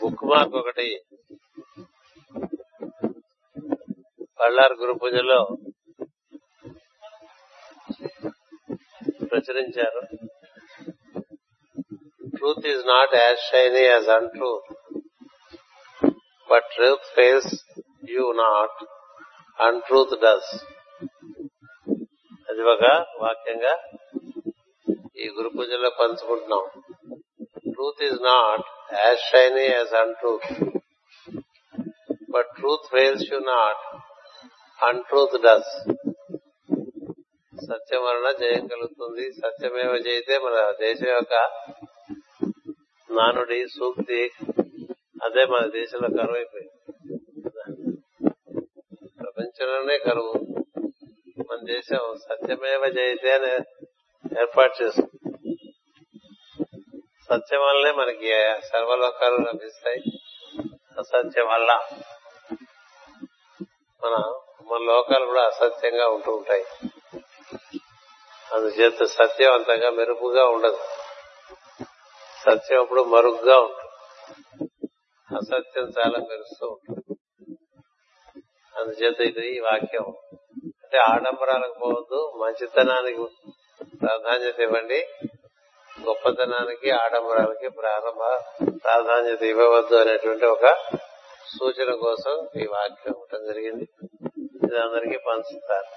Book mark ఒకటి. పళ్ళార్ గురు పూజలో ప్రచురించారు. Truth is not as shiny as untruth but truth face you not untruth does అది ఒక వాక్యంగా ఈ గురు పూజలో పంచుకుంటున్నాం. Truth is not as shiny as untruth but truth fails you not untruth does సత్యం వలన జయం కలుగుతుంది సత్యమేవ జయితే మన దేశం యొక్క నానుడి సూక్తి అదే మన దేశంలో కరువు అయిపోయింది ప్రపంచంలోనే కరువు మన దేశం సత్యమేవ జయితే అని ఏర్పాటు చేస్తుంది సత్యం వల్లనే మనకి సర్వలోకాలు లభిస్తాయి. అసత్యం వల్ల మన మన లోకాలు కూడా అసత్యంగా ఉంటూ ఉంటాయి. అందుచేత సత్యం అంతగా మెరుపుగా ఉండదు. సత్యం అప్పుడు మరుగ్గా ఉంటుంది. అసత్యం చాలా మెరుస్తూ ఉంటుంది. అందుచేత ఇది ఈ వాక్యం. అంటే ఆడంబరాలకు పోవద్దు మంచితనానికి ప్రాధాన్యత ఇవ్వండి. గొప్పతనానికి ఆడంబరాలకి ప్రారంభ ప్రాధాన్యత ఇవ్వవద్దు అనేటువంటి ఒక సూచన కోసం ఈ వాక్యం ఇవ్వటం జరిగింది. ఇది అందరికీ పంచుతారు.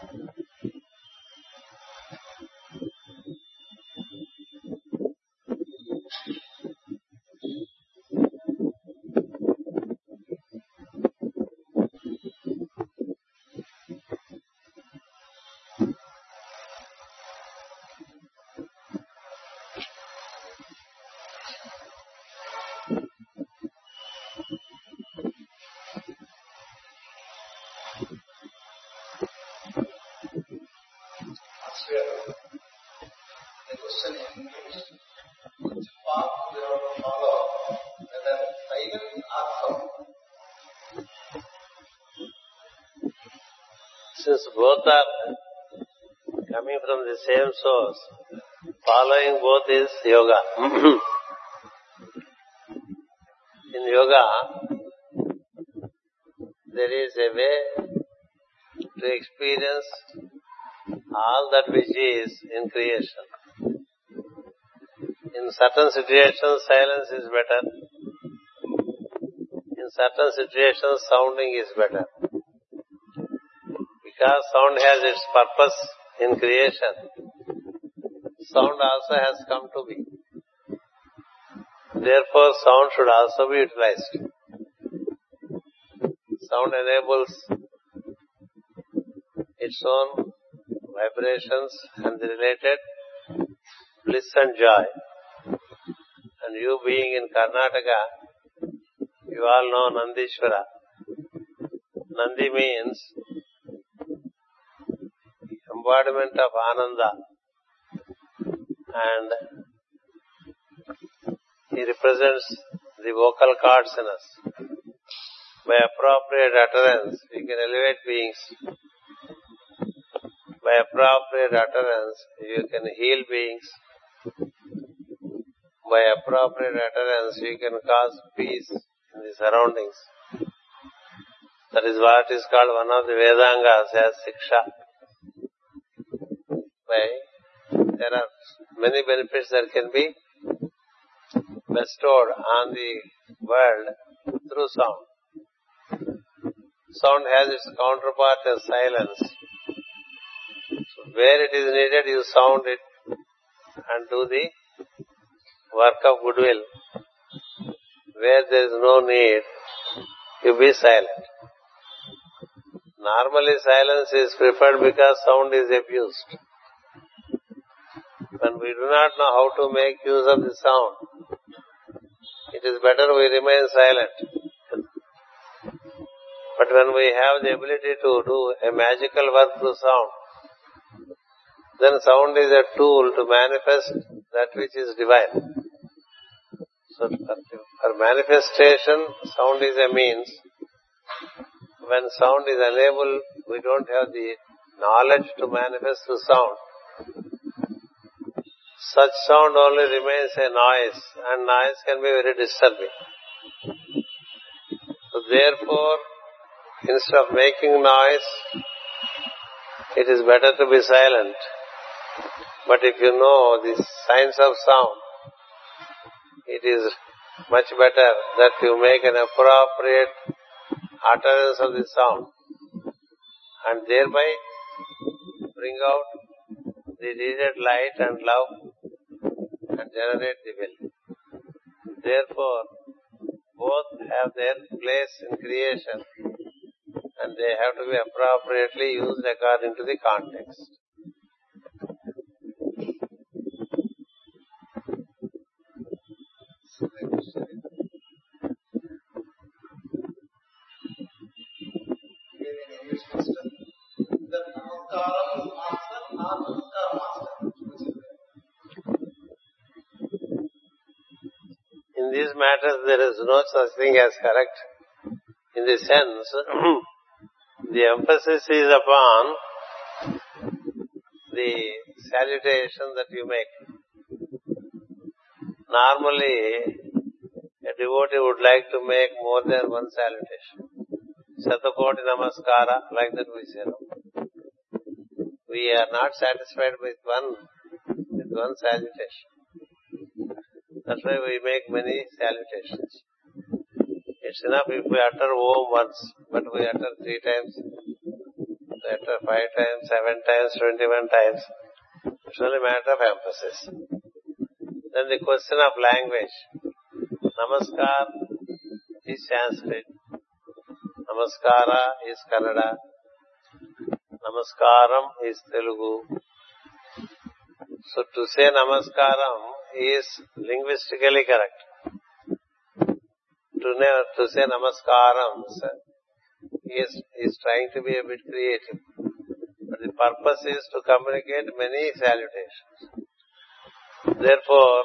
Both are coming from the same source, following both is yoga. In yoga, there is a way to experience all that which is in creation. In certain situations, silence is better. In certain situations, sounding is better because sound has its purpose in creation. Sound also has come to be. Therefore, sound should also be utilized. Sound enables its own vibrations and the related bliss and joy. And you being in Karnataka, you all know Nandishwara. Nandi means embodiment of Ananda. And he represents the vocal cords in us. By appropriate utterance, we can elevate beings. By appropriate utterance, you can heal beings. By appropriate utterance, you can cause peace in the surroundings. That is what is called one of the Vedangas as Siksha. By, there are many benefits that can be bestowed on the world through sound. Sound has its counterpart as silence. So where it is needed, you sound it and do the work of goodwill. Where there is no need, you be silent. Normally silence is preferred because sound is abused. When we do not know how to make use of the sound, it is better we remain silent. But when we have the ability to do a magical work through sound, then sound is a tool to manifest that which is divine. So for manifestation, sound is a means. When sound is unable, we don't have the knowledge to manifest through sound. Such sound only remains a noise, and noise can be very disturbing. So therefore, instead of making noise, it is better to be silent. But if you know the signs of sound, it is much better that you make an appropriate utterance of the sound and thereby bring out the needed light and love and generate the will. Therefore, both have their place in creation and they have to be appropriately used according to the context. In these matters, there is no such thing as correct. In the sense, hmm. the emphasis is upon the salutation that you make. Normally, a devotee would like to make more than one salutation. Satakoti Namaskara, like that we say. We are not satisfied with one, with one salutation. That's why we make many salutations. It's enough if we utter Om once, but we utter three times, utter five times, seven times, twenty-one times. It's only a matter of emphasis. Then the question of language. Namaskar is Sanskrit. Namaskara is Kannada. Namaskaram is Telugu. So to say Namaskaram is linguistically correct. To, to say Namaskaram is, he is trying to be a bit creative. But the purpose is to communicate many salutations. Therefore,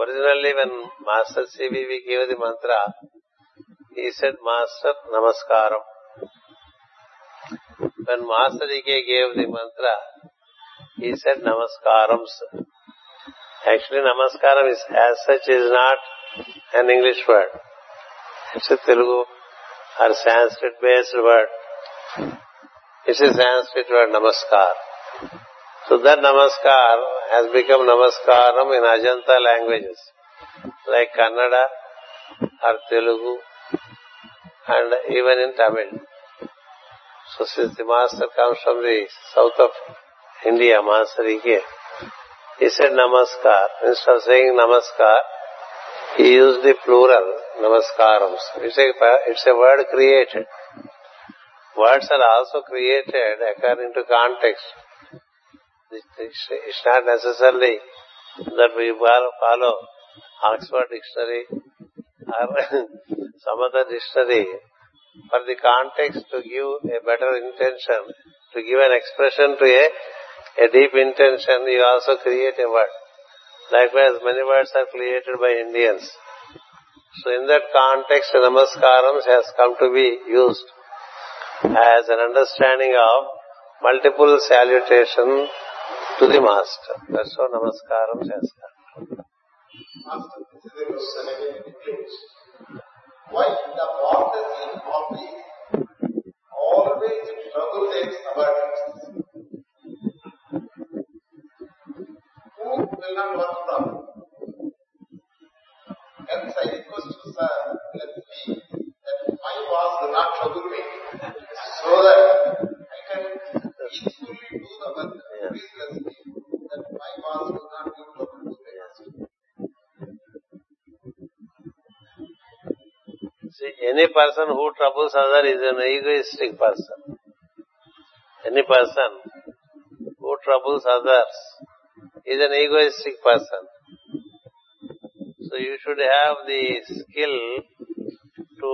originally when Master CVV gave the mantra, he said, Master Namaskaram. When Master EK gave the mantra, he said Namaskaram. Actually, Namaskaram is as such is not an English word. It's a Telugu or Sanskrit based word. It's a Sanskrit word, Namaskar. So that Namaskar has become Namaskaram in Ajanta languages, like Kannada or Telugu and even in Tamil. So since the master comes from the south of India, Master Ike, he said Namaskar. Instead of saying Namaskar, he used the plural, Namaskarams. It's a, it's a word created. Words are also created according to context. It's not necessarily that we follow Oxford Dictionary or some other dictionary for the context to give a better intention, to give an expression to a, a deep intention, you also create a word. Likewise, many words are created by Indians. So in that context, namaskarams has come to be used as an understanding of multiple salutation to the master. That's how namaskarams has come. Master, again why the process is always, always struggle takes abundance. Who will not work from? And science questions are, let me, that my boss will not trouble me, so that I can easily do the work reasonably, that my boss will not give trouble to me. See, any person who troubles other is an egoistic person. Any person who troubles others is an egoistic person. So you should have the skill to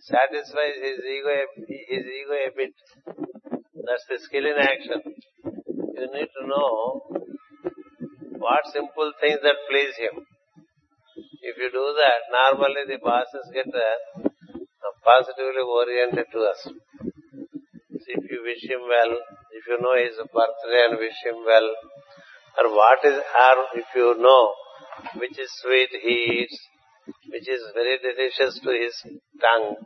satisfy his ego, his ego a bit. That's the skill in action. You need to know what simple things that please him. If you do that, normally the bosses get uh, positively oriented to us. If you wish him well, if you know his birthday and wish him well, or what is, or if you know which is sweet he eats, which is very delicious to his tongue.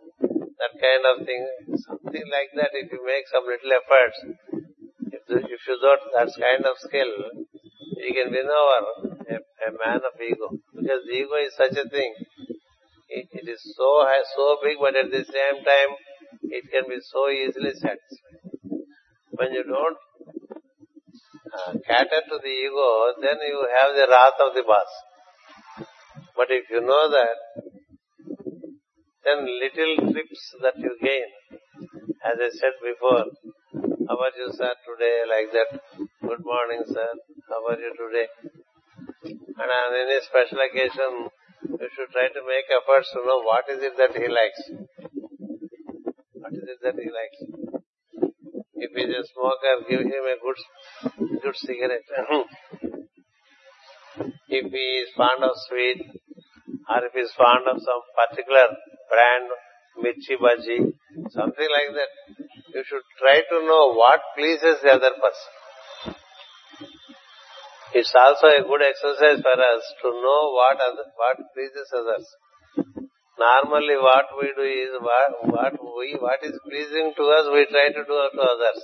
That kind of thing, something like that, if you make some little efforts, if, the, if you got that kind of skill, you can win over a, a man of ego. Because ego is such a thing. It, it is so so big, but at the same time, it can be so easily satisfied. When you don't uh, cater to the ego, then you have the wrath of the boss. But if you know that, then little trips that you gain, as I said before, how are you sir today, like that, good morning sir, how are you today? And on any special occasion, you should try to make efforts to know what is it that he likes. What is it that he likes? If he is a smoker, give him a good, good cigarette. if he is fond of sweet, or if he is fond of some particular brand, mirchi bhaji, something like that, you should try to know what pleases the other person. It's also a good exercise for us to know what other, what pleases others. Normally, what we do is what, what we what is pleasing to us, we try to do to others.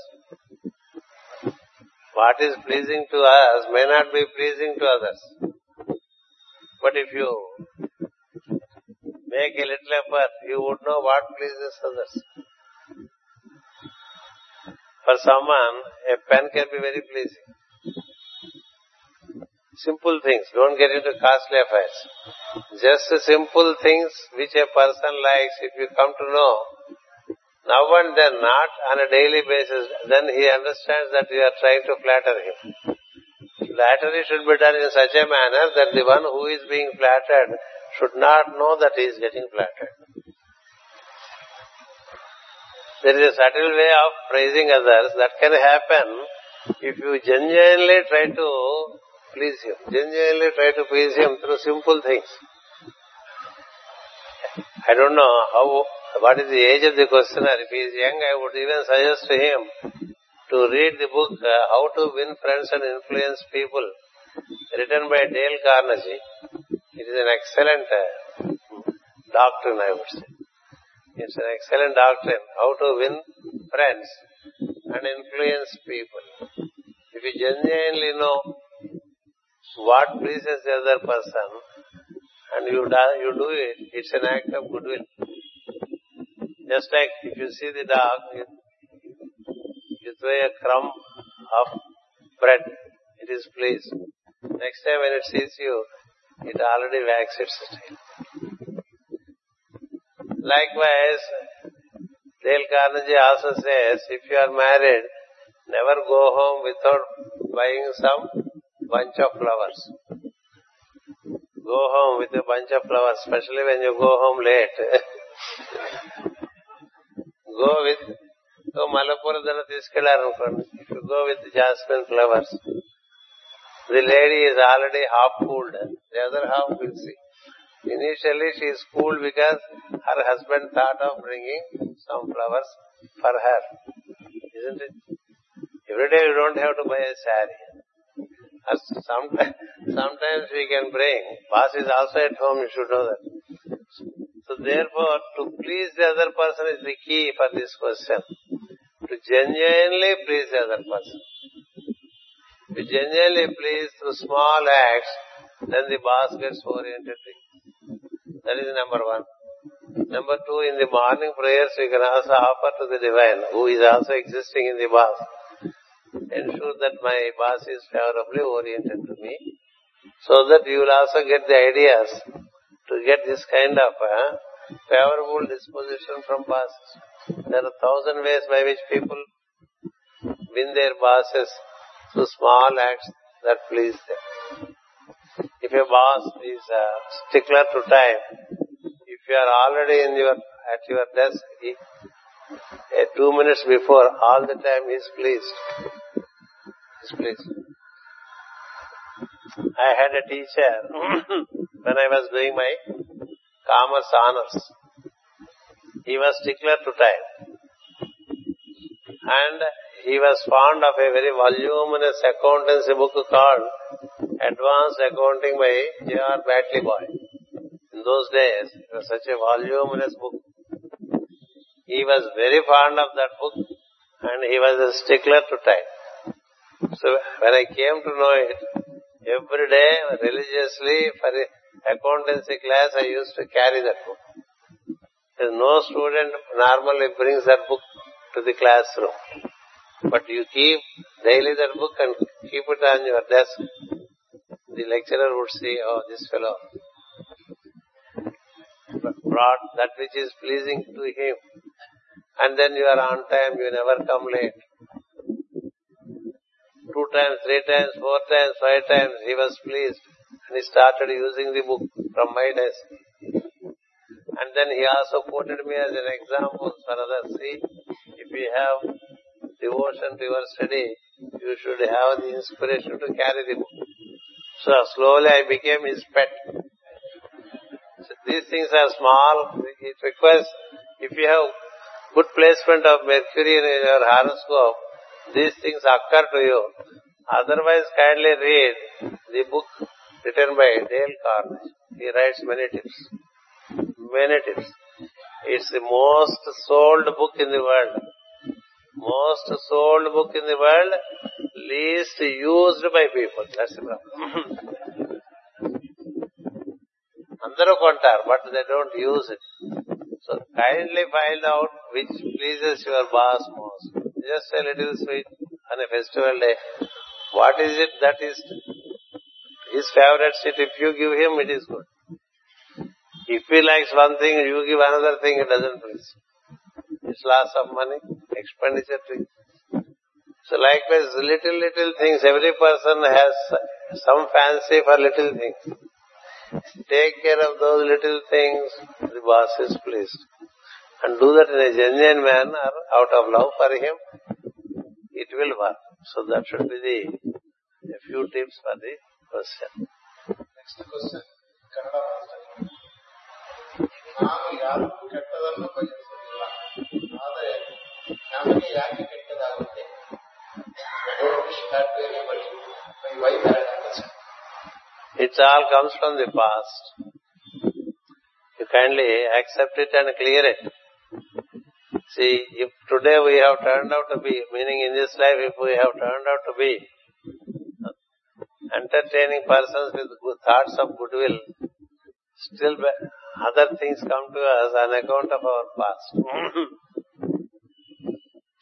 What is pleasing to us may not be pleasing to others. But if you make a little effort, you would know what pleases others. For someone, a pen can be very pleasing. Simple things. Don't get into costly affairs. Just simple things which a person likes, if you come to know, now and then, not on a daily basis, then he understands that you are trying to flatter him. Flattery should be done in such a manner that the one who is being flattered should not know that he is getting flattered. There is a subtle way of praising others that can happen if you genuinely try to please him. Genuinely try to please him through simple things. I don't know how, what is the age of the questioner. If he is young, I would even suggest to him to read the book uh, How to Win Friends and Influence People, written by Dale Carnegie. It is an excellent uh, doctrine, I would say. It's an excellent doctrine, how to win friends and influence people. If you genuinely know what pleases the other person and you do, you do it, it's an act of goodwill. Just like if you see the dog, you, you throw a crumb of bread, it is pleased. Next time when it sees you, it already wags its tail. Likewise, Dale Carnegie also says, if you are married, never go home without buying some bunch of flowers. Go home with a bunch of flowers, especially when you go home late. go with so మల్లపూరదన తీసుకెళ్లారనుకోండి if you go with jasmine flowers the lady is already half cooled the other half will see initially she is cooled because her husband thought of bringing some flowers for her isn't it? Every day you don't have to buy a saree. Sometimes, sometimes we can bring. Boss is also at home, you should know that. So therefore, to please the other person is the key for this question. To genuinely please the other person. You genuinely please through small acts, then the boss gets oriented. That is number one. Number two, in the morning prayers, we can also offer to the divine, who is also existing in the boss ensure that my boss is favorably oriented to me so that you will also get the ideas to get this kind of uh, favorable disposition from bosses. There are thousand ways by which people win their bosses through small acts that please them. If a boss is a stickler to time, if you are already in your at your desk, he, uh, two minutes before, all the time he is pleased please. I had a teacher when I was doing my commerce honors. He was stickler to time. And he was fond of a very voluminous accountancy book called Advanced Accounting by J.R. Batliboi. In those days, it was such a voluminous book. He was very fond of that book and he was a stickler to time. So when I came to know it, every day religiously for accountancy class I used to carry that book. No student normally brings that book to the classroom. But you keep daily that book and keep it on your desk. The lecturer would see, oh, this fellow brought that which is pleasing to him. And then you are on time, you never come late. Two times, three times, four times, five times, he was pleased. And he started using the book from my desk. And then he also quoted me as an example for others. See, if you have devotion to your study, you should have the inspiration to carry the book. So slowly I became his pet. So these things are small. It requires, if you have good placement of Mercury in your horoscope, these things occur to you. Otherwise, kindly read the book written by Dale Carnegie. He writes many tips. Many tips. It's the most sold book in the world. Most sold book in the world, least used by people. That's the problem. అందరూ కొంటారు but they don't use it so kindly find out which pleases your boss most just a little sweet అనే festival day what is it that is his favourite sweet if you give him it is good if he likes one thing you give another thing it doesn't please it's loss of money expenditure to So likewise, little, little things, every person has some fancy for little things. Take care of those little things, the boss is pleased. And do that in a genuine manner, out of love for him, it will work. So that should be the, a few tips for the question. Next question Kannada master ನಾನು ಯಾರು ಕೆಟ್ಟದನ್ನು ಬಯಸುವುದಿಲ್ಲ ಆದರೆ ನಮಗೆ ಯಾಕೆ ಕೆಟ್ಟದಾಗುತ್ತೆ my wife It all comes from the past. You kindly accept it and clear it. See, if today we have turned out to be, meaning in this life, if we have turned out to be entertaining persons with good thoughts of goodwill, still other things come to us on account of our past.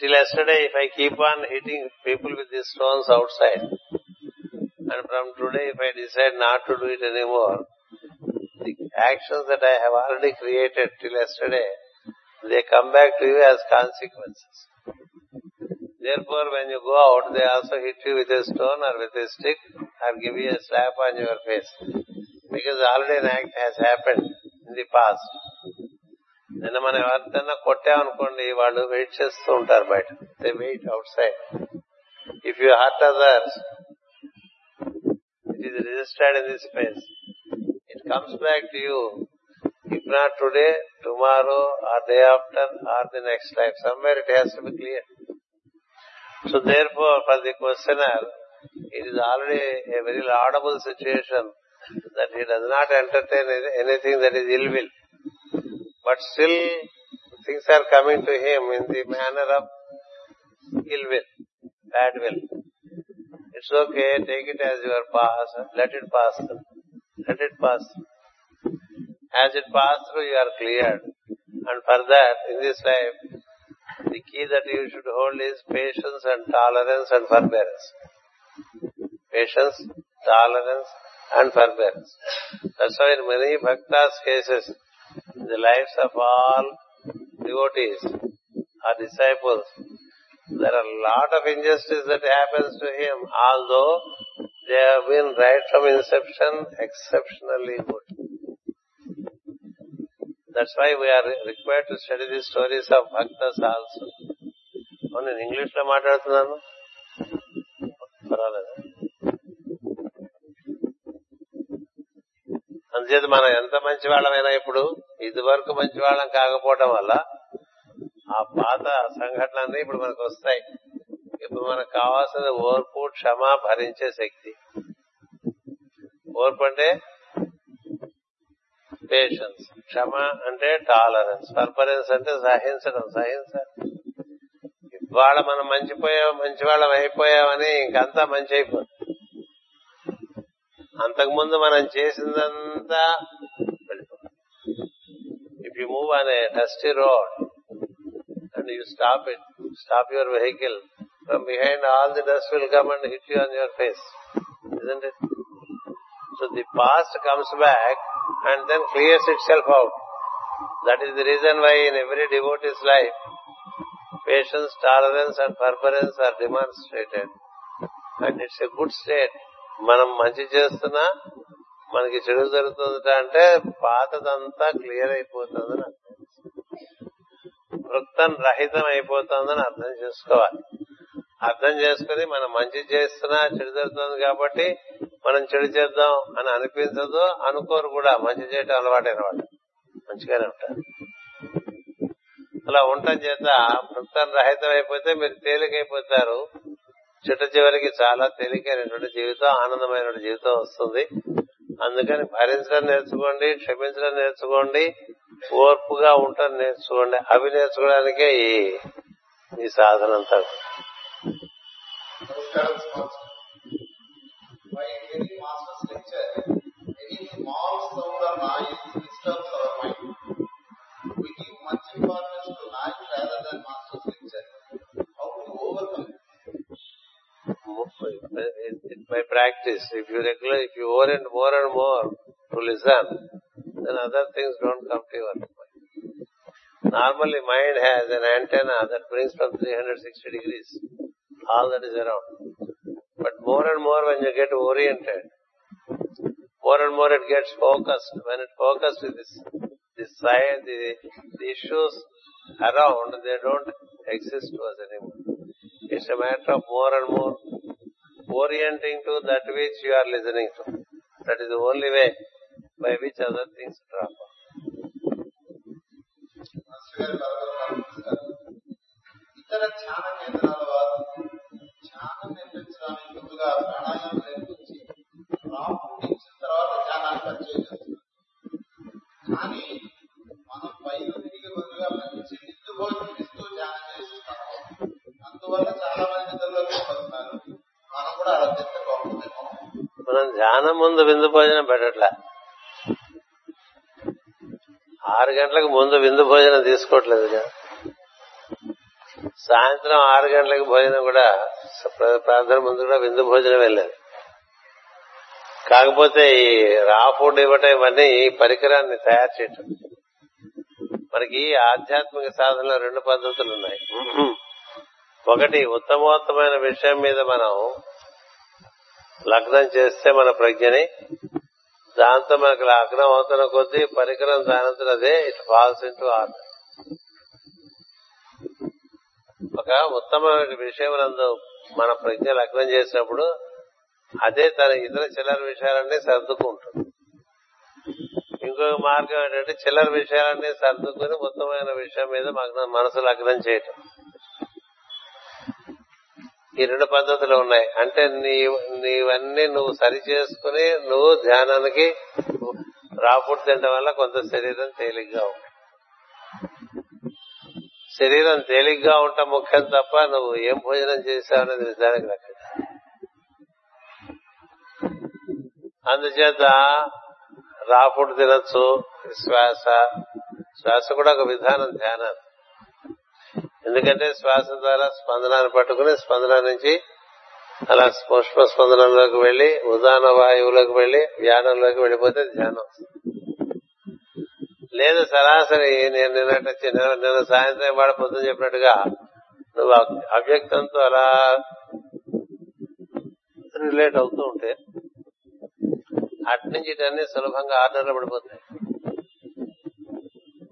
Till yesterday, if I keep on hitting people with these stones outside, and from today, if I decide not to do it anymore, the actions that I have already created till yesterday, they come back to you as consequences. Therefore, when you go out, they also hit you with a stone or with a stick or give you a slap on your face. Because already an act has happened in the past. నిన్న మనం ఎవరికన్నా కొట్టామనుకోండి వాళ్ళు wait చేస్తూ ఉంటారు బయట they wait outside if you hurt others it is registered in this space. It comes back to you, if not today, tomorrow, or day after, or the next life. Somewhere it has to be clear. So therefore, for the questioner, it is already a very laudable situation that he does not entertain anything that is ill will. But still, things are coming to him in the manner of ill will, bad will. It's okay, take it as your past, let it pass. Let it pass. As it passes through, you are cleared. And for that, in this life, the key that you should hold is patience and tolerance and forbearance. Patience, tolerance and forbearance. That's why in many bhaktas cases, the lives of all devotees or disciples, there are a lot of injustice that happens to him, although they have been right from inception exceptionally good. That's why we are required to study the stories of bhakta also నేను ఇంగ్లీష్లో మాట్లాడుతున్నాను. పర్వాలేదు. అందుచేత మనం ఎంత మంచి వాళ్ళమైనా ఇప్పుడు ఇది వరకు మంచి వాళ్ళం కాకపోవడం వల్ల ఆ పాత సంఘటనలన్నీ ఇప్పుడు మనకు వస్తాయి. ఇప్పుడు మనకు కావాల్సిన ఓర్పు క్షమ భరించే శక్తి. ఓర్పు అంటే పేషెన్స్ క్షమ అంటే టాలరెన్స్ పర్పరెన్స్ అంటే సహించడం సహించాలి ఇవాళ మనం మంచిపోయాం మంచి వాళ్ళం అయిపోయామని ఇంకంతా మంచి అయిపోతుంది అంతకుముందు మనం చేసిందంతా ఇఫ్ యు మూవ్ అనే dusty road and you stop it stop your vehicle from behind all the dust will come and hit you on your face ఇదంటే so the past comes back and then clears itself out that is the reason why in every devotee's life patience tolerance and forbearance are demonstrated and it's a good state మనం మంచి చేస్తున్నా మనకి చెడు జరుగుతుంది అంటే పాతదంతా clear అయిపోతుందని అర్థం వృత్తం రహితం అయిపోతుందని అర్థం చేసుకోవాలి. అర్థం చేసుకుని మనం మంచి చేస్తున్నా చెడు జరుగుతుంది కాబట్టి మనం చెడు చేద్దాం అని అనిపించదు అనుకోరు కూడా. మంచి చేయటం అలవాటైన వాళ్ళు. మంచిగానే ఉంటారు. అలా ఉండటం చేత వృత్తం రహితం అయిపోతే మీరు తేలికైపోతారు. చిట్ట చివరికి చాలా తేలికైనటువంటి జీవితం ఆనందమైన జీవితం వస్తుంది. అందుకని భరించడం నేర్చుకోండి క్షమించడం నేర్చుకోండి ఓర్పుగా ఉండటం నేర్చుకోండి అవి నేర్చుకోవడానికే ఈ ఈ సాధన అంతా by practice. If you regular, if you orient more and more to listen, then other things don't come to your mind. Normally mind has an antenna that brings from 360 degrees all that is around. But more and more when you get oriented, more and more it gets focused. When it focused with this, this side, the, the issues around, they don't exist to us anymore. It's a matter of more and more orienting to that which you are listening to. That is the only way by which other things drop off. Master గారు భగవద్గీత నమస్కారం. ఇతర ధ్యాన కేంద్రాల వారు ధ్యానం నిర్మించడానికి ముందుగా ప్రాణాయామం ధ్యానం ముందు విందు భోజనం పెట్టట్లే. ఆరు గంటలకు ముందు విందు భోజనం తీసుకోవట్లేదుగా సాయంత్రం ఆరు గంటలకు భోజనం కూడా ప్ర- ప్రార్థన ముందు కూడా విందు భోజనం వెళ్ళేది కాకపోతే ఈ రా ఫుడ్ ఇవ్వటం ఇవన్నీ ఈ పరికరాన్ని తయారు చేయటం. మనకి ఆధ్యాత్మిక సాధనలో రెండు పద్ధతులు ఉన్నాయి. ఒకటి ఉత్తమోత్తమైన విషయం మీద మనం లగ్నం చేస్తే మన ప్రజ్ఞని దాంతో మనకు లగ్నం అవుతున్న కొద్దీ పరికరం దానంతరం అదే ఇట్ ఫాల్స్ ఇంటూ ఆర్డర్ ఒక ఉత్తమమైన విషయములందు మన ప్రజ్ఞ లగ్నం చేసినప్పుడు అదే తన ఇతర చిల్లర విషయాలన్నీ సర్దుకుంటుంది. ఇంకొక మార్గం ఏంటంటే చిల్లర విషయాలన్నీ సర్దుకుని ఉత్తమమైన విషయం మీద మనసు లగ్నం చేయటం. ఈ రెండు పద్ధతులు ఉన్నాయి. అంటే నీ నీవన్నీ నువ్వు సరి చేసుకుని నువ్వు ధ్యానానికి రాపుడు తినడం వల్ల కొంత శరీరం తేలిగ్గా ఉంటుంది. శరీరం తేలిగ్గా ఉండటం ముఖ్యం తప్ప నువ్వు ఏం భోజనం చేశావు అనేది నిజానికి లెక్క అందుచేత రాపుడు తినొచ్చు శ్వాస. శ్వాస కూడా ఒక విధానం ధ్యానం. ఎందుకంటే శ్వాస ద్వారా స్పందనాన్ని పట్టుకుని స్పందన నుంచి అలా పుష్ప స్పందనంలోకి వెళ్ళి ఉదాన వాయువులోకి వెళ్ళి ధ్యానంలోకి వెళ్ళిపోతే ధ్యానం. లేదు సరాసరి నేను నిన్నట నిన్న- సాయంత్రం వాడ పొద్దున చెప్పినట్టుగా నువ్వు అవ్యక్తంతో అలా రిలేట్ అవుతూ ఉంటే అటు నుంచి ఇటన్నీ సులభంగా ఆర్డర్లో పడిపోతాయి.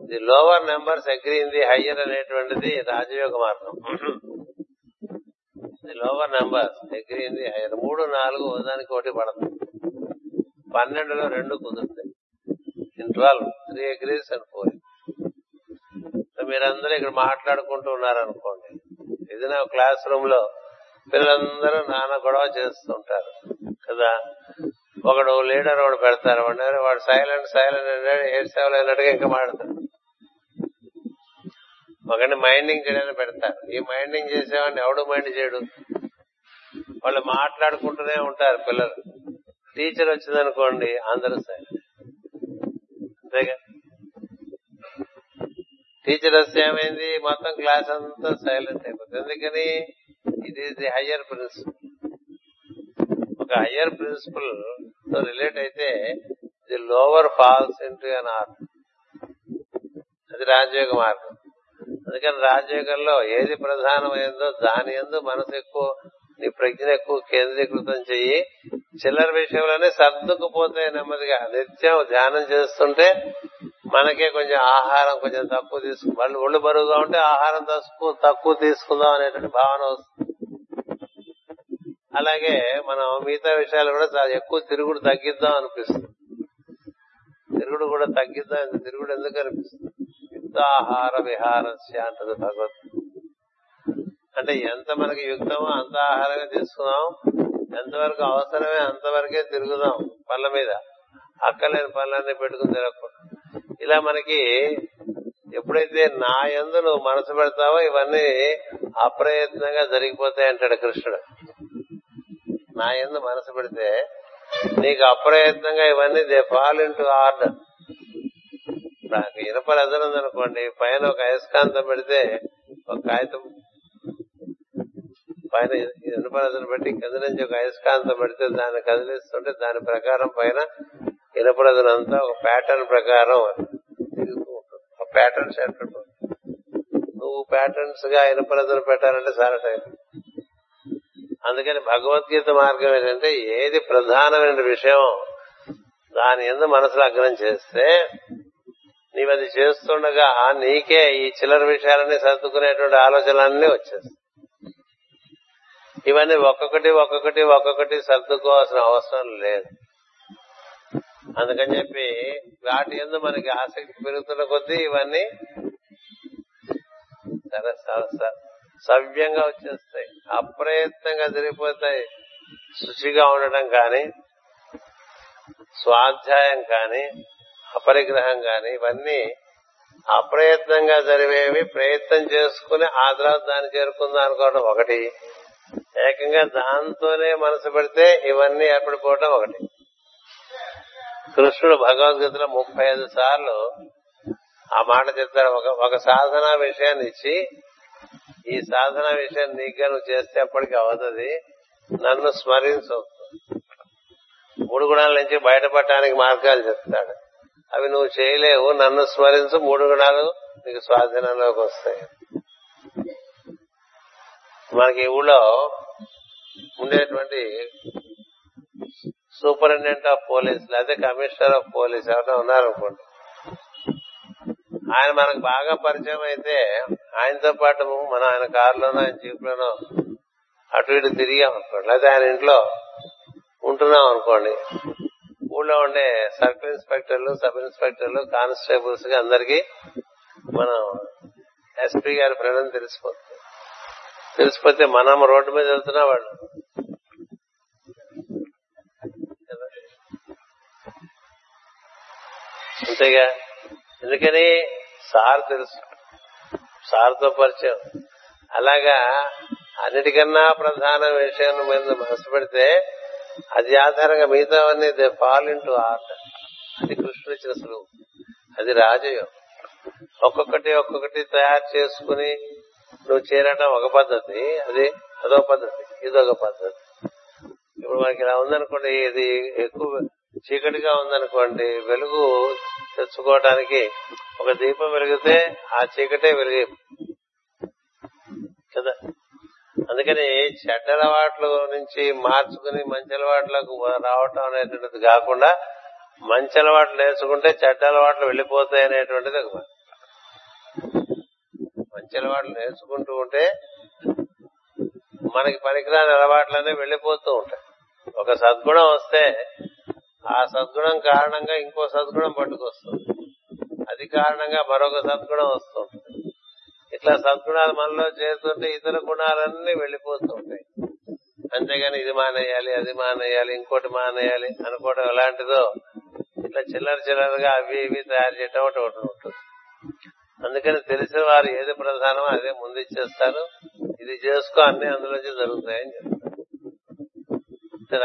The lower numbers agree in the higher అనేటువంటిది రాజయోగ మార్గం. The lower numbers agree in the higher. మూడు నాలుగు దానికి ఒకటి పడదు. పన్నెండులో రెండు కుదురుతాయి. In twelve three agrees and four మీరందరూ ఇక్కడ మాట్లాడుకుంటూ ఉన్నారనుకోండి. ఇది నా క్లాస్ రూమ్లో పిల్లలందరూ నాన్న గొడవ చేస్తుంటారు. కదా? ఒకడు లీడర్ ఒకడు పెడతారు. వాడు సైలెంట్ సైలెంట్ అన్నాడు ఏడు సేవలు అన్నట్టుగా ఇంకా మాడతాడు ఒకరిని మైండింగ్ చేయడానికి పెడతారు. ఈ మైండింగ్ చేసేవాడిని ఎవడు మైండ్ చేయడు? వాళ్ళు మాట్లాడుకుంటూనే ఉంటారు పిల్లలు. టీచర్ వచ్చిందనుకోండి అందరూ సైలెంట్ అంతేగా? టీచర్ వస్తే ఏమైంది? మొత్తం క్లాస్ అంతా సైలెంట్ అయిపోతుంది. ఎందుకని? ఇది ఈస్ ది హయ్యర్ ప్రిన్సిపల్ ఒక హయ్యర్ ప్రిన్సిపల్తో రిలేట్ అయితే the lower falls into an order అది రాజయోగ మార్గం. అందుకని రాజయోగంలో ఏది ప్రధానమైందో దాని ఎందు మనసు ఎక్కువ నీ ప్రజ్ఞ ఎక్కువ కేంద్రీకృతం చెయ్యి. చిల్లర విషయంలోనే సర్దుకుపోతే నెమ్మదిగా నిత్యం ధ్యానం చేస్తుంటే మనకే కొంచెం ఆహారం కొంచెం తక్కువ తీసుకు వాళ్ళు ఒళ్ళు బరువుగా ఉంటే ఆహారం తక్కువ తక్కువ తీసుకుందాం అనేటువంటి భావన వస్తుంది. అలాగే మనం మిగతా విషయాలు కూడా చాలా ఎక్కువ తిరుగుడు తగ్గిద్దాం అనిపిస్తుంది. తిరుగుడు కూడా తగ్గిద్దాం తిరుగుడు ఎందుకు అనిపిస్తుంది? యుక్తాహార విహారస్య అంటది భగవత్. అంటే ఎంత మనకి యుక్తమో అంత ఆహారంగా తీసుకుందాం ఎంతవరకు అవసరమే అంతవరకే తిరుగుదాం పళ్ళ మీద. అక్కలేని పళ్ళన్నీ పెట్టుకుని తిరగకుండా ఇలా మనకి ఎప్పుడైతే నా ఎందు నువ్వు మనసు పెడతావో ఇవన్నీ అప్రయత్నంగా జరిగిపోతాయి అంటాడు కృష్ణుడు. నా ఎందు మనసు పెడితే నీకు అప్రయత్నంగా ఇవన్నీ they fall into order ఇనప రజన అనుకోండి పైన ఒక అయస్కాంతం పెడితే ఒక కాగితం పైన ఇనుప రజన పెట్టి కింద నుంచి ఒక అయస్కాంతం పెడితే దాన్ని కదిలిస్తుంటే దాని ప్రకారం పైన ఇనుప రజన అంతా ఒక ప్యాటర్న్ ప్రకారం ఒక ప్యాటర్న్ సెట్ నువ్వు ప్యాటర్న్స్గా ఇనుప రజన పెట్టాలంటే సార్ టైం అందుకని భగవద్గీత మార్గం ఏంటంటే ఏది ప్రధానమైన విషయం దాని ఎందు మనసు లగ్నం చేస్తే నీవది చేస్తుండగా నీకే ఈ చిల్లర విషయాలన్నీ సర్దుకునేటువంటి ఆలోచనలన్నీ వచ్చేస్తాయి. ఇవన్నీ ఒక్కొక్కటి ఒక్కొక్కటి ఒక్కొక్కటి సర్దుకోవాల్సిన అవసరం లేదు. అందుకని చెప్పి వాటి ఎందు మనకి ఆసక్తి పెరుగుతున్న కొద్దీ ఇవన్నీ సవ్యంగా వచ్చేస్తాయి. అప్రయత్నంగా జరిగిపోతాయి. శుచిగా ఉండటం కానీ స్వాధ్యాయం కానీ అపరిగ్రహం కానీ ఇవన్నీ అప్రయత్నంగా జరిగేవి ప్రయత్నం చేసుకుని ఆ తర్వాత దాన్ని చేరుకుందాం అనుకోవడం ఒకటి. ఏకంగా దాంతోనే మనసు పెడితే ఇవన్నీ ఏర్పడిపోవటం ఒకటి. కృష్ణుడు భగవద్గీతలో ముప్పై ఐదు సార్లు ఆ మాట చెప్తాడు ఒక ఒక సాధన విషయాన్ని ఇచ్చి ఈ సాధన విషయం నీగా నువ్వు చేస్తే అప్పటికి అవుతుంది. నన్ను స్మరించు. మూడు గుణాల నుంచి బయటపడటానికి మార్గాలు చెప్తాడు. అవి నువ్వు చేయలేవు నన్ను స్మరించు మూడు గుణాలు నీకు స్వాధీనంలోకి వస్తాయి. మనకి ఊళ్ళో ఉండేటువంటి సూపరింటెండెంట్ ఆఫ్ పోలీస్ లేదా కమిషనర్ ఆఫ్ పోలీస్ ఎవరైనా ఉన్నారనుకోండి. ఆయన మనకు బాగా పరిచయం అయితే ఆయనతో పాటు మనం ఆయన కారులోనో ఆయన జీపులోనో అటు ఇటు తిరిగాం అనుకోండి లేదా ఆయన ఇంట్లో ఉంటున్నాం అనుకోండి ఊళ్ళో ఉండే సర్కిల్ ఇన్స్పెక్టర్లు సబ్ ఇన్స్పెక్టర్లు కానిస్టేబుల్స్గా మనం ఎస్పీ గారి ఫ్రెండ్ అని తెలిసిపోతుంది. తెలిసిపోతే మనం రోడ్డు మీద వెళ్తున్నా వాళ్ళు. అంతేగా? ఎందుకని? సార్ తెలుసు. సార్తో పరిచయం. అలాగా అన్నిటికన్నా ప్రధాన విషయం మీద మనసు పెడితే అది ఆధారంగా మిగతావన్నీ they fall into to order అది కృష్ణుడు ఇచ్చిన సులువు అది రాజయోగం. ఒక్కొక్కటి ఒక్కొక్కటి తయారు చేసుకుని నువ్వు చేరటం ఒక పద్ధతి అది అదొక పద్ధతి ఇదొక పద్ధతి. ఇప్పుడు మనకి ఇలా ఉందనుకోండి ఇది ఎక్కువ చీకటిగా ఉందనుకోండి వెలుగు తెచ్చుకోవటానికి ఒక దీపం వెలిగితే ఆ చీకటే వెలిగి కదా? అందుకని చెడ్డ అలవాట్ల నుంచి మార్చుకుని మంచి అలవాట్లకు రావటం అనేటువంటిది కాకుండా మంచి అలవాట్లు నేర్చుకుంటే చెడ్డ అలవాట్లు వెళ్ళిపోతాయి అనేటువంటిది ఒక మంచి అలవాట్లు నేర్చుకుంటూ ఉంటే మనకి పనికిరాని అలవాట్లనే వెళ్ళిపోతూ ఉంటాయి. ఒక సద్గుణం వస్తే ఆ సద్గుణం కారణంగా ఇంకో సద్గుణం పట్టుకొస్తుంది. అది కారణంగా మరొక సద్గుణం వస్తుంది ఇట్లా సద్గుణాలు మనలో చేస్తుంటే ఇతర గుణాలన్నీ వెళ్ళిపోతూ ఉంటాయి అంతేగాని ఇది మానేయాలి అది మానేయాలి ఇంకోటి మానేయాలి అనుకోవడం ఎలాంటిదో ఇట్లా చిల్లర చిల్లరగా అవి ఇవి తయారు చేయటం ఒకటి ఒకటి ఉంటుంది. అందుకని తెలిసిన వారు ఏది ప్రధానమో అదే ముందు ఇచ్చేస్తారు. ఇది చేసుకో అన్ని అందులోంచి జరుగుతాయని చెప్తారు.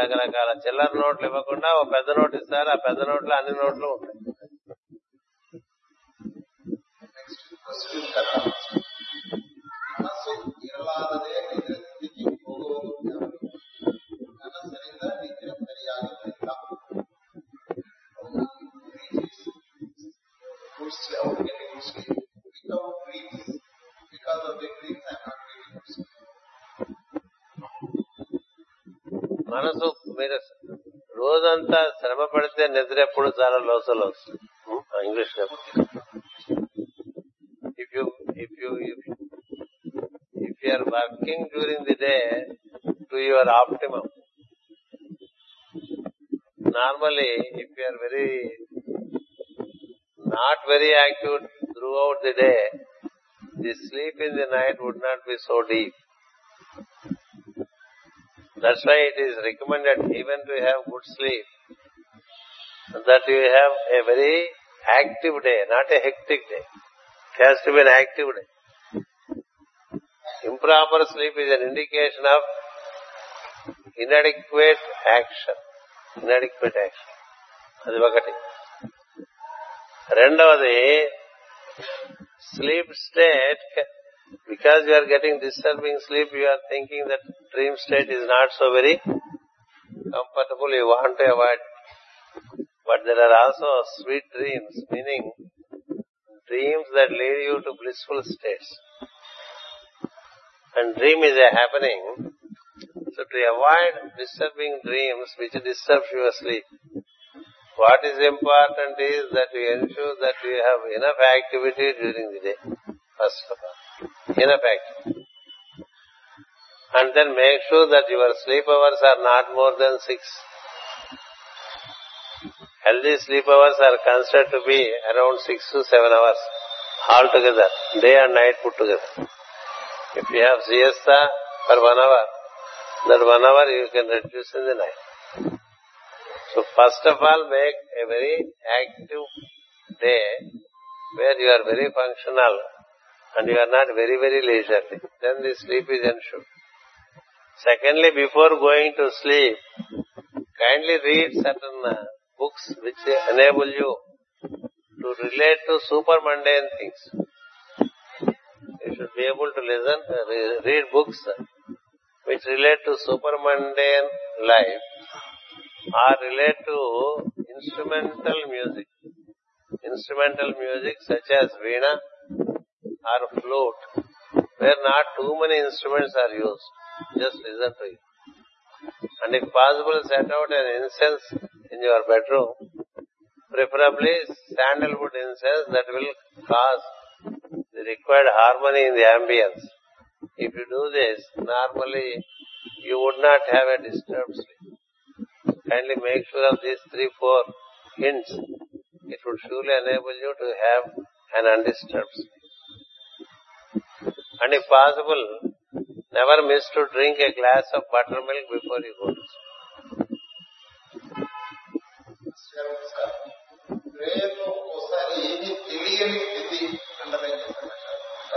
రకరకాల చిల్లర నోట్లు ఇవ్వకుండా ఒక పెద్ద నోట్ ఇస్తారు ఆ పెద్ద నోట్లో అన్ని నోట్లు ఉంటాయి. ಮನಸ್ಸು ಇರಲಾರದೆ ನಿದ್ರೆ ಸ್ಥಿತಿಗೆ ಹೋಗುವುದು ಯಾವುದು ಕನಸಿನಿಂದ ನಿದ್ರೆ ಸರಿಯಾಗುವುದಿಲ್ಲ good sleep, I would get a good sleep. Without dreams, because of the dreams, I am not getting good sleep. మనసు మీరు రోజంతా శ్రమ పడితే నిద్ర ఎప్పుడు చాలా లోసలు వస్తుంది English if you if you If you are working during the day to your optimum. Normally, if you are very not very active throughout the day, the sleep in the night would not be so deep. That's why it is recommended even to have good sleep, that you have a very active day, not a hectic day. It has to be an active day Improper sleep is an indication of inadequate action. Inadequate action. అది ఒకటి రెండవది sleep state because you are getting disturbing sleep, you are thinking that dream state is not so very comfortable, you want to avoid. But there are also sweet dreams, meaning dreams that lead you to blissful states. and dream is a happening. So to avoid disturbing dreams which disturb your sleep, what is important is that you ensure that you have enough activity during the day, first of all enough action. And then make sure that your sleep hours are not more than six. Healthy sleep hours are considered to be around six to seven hours altogether, day and night put together. If you have siesta for one hour, that you can reduce in the night. So first of all make a very active day where you are very functional and you are not very, very leisurely. Then the sleep is ensured. Secondly, before going to sleep, kindly read certain uh, books which enable you to relate to super mundane things. You should be able to listen, re- read books which relate to super mundane life or relate to instrumental music. Instrumental music such as Veena, or flute, where not too many instruments are used. Just listen to it. And if possible, set out an incense in your bedroom, preferably sandalwood incense that will cause the required harmony in the ambience. If you do this, normally you would not have a disturbed sleep. Kindly make sure of these three, four hints. It would surely enable you to have an undisturbed sleep. And if possible, never miss to drink a glass of buttermilk before you go to sleep. Sir ప్రేయర్లో ఒక్కోసారి ఏమీ తెలియని స్థితి ఉండదని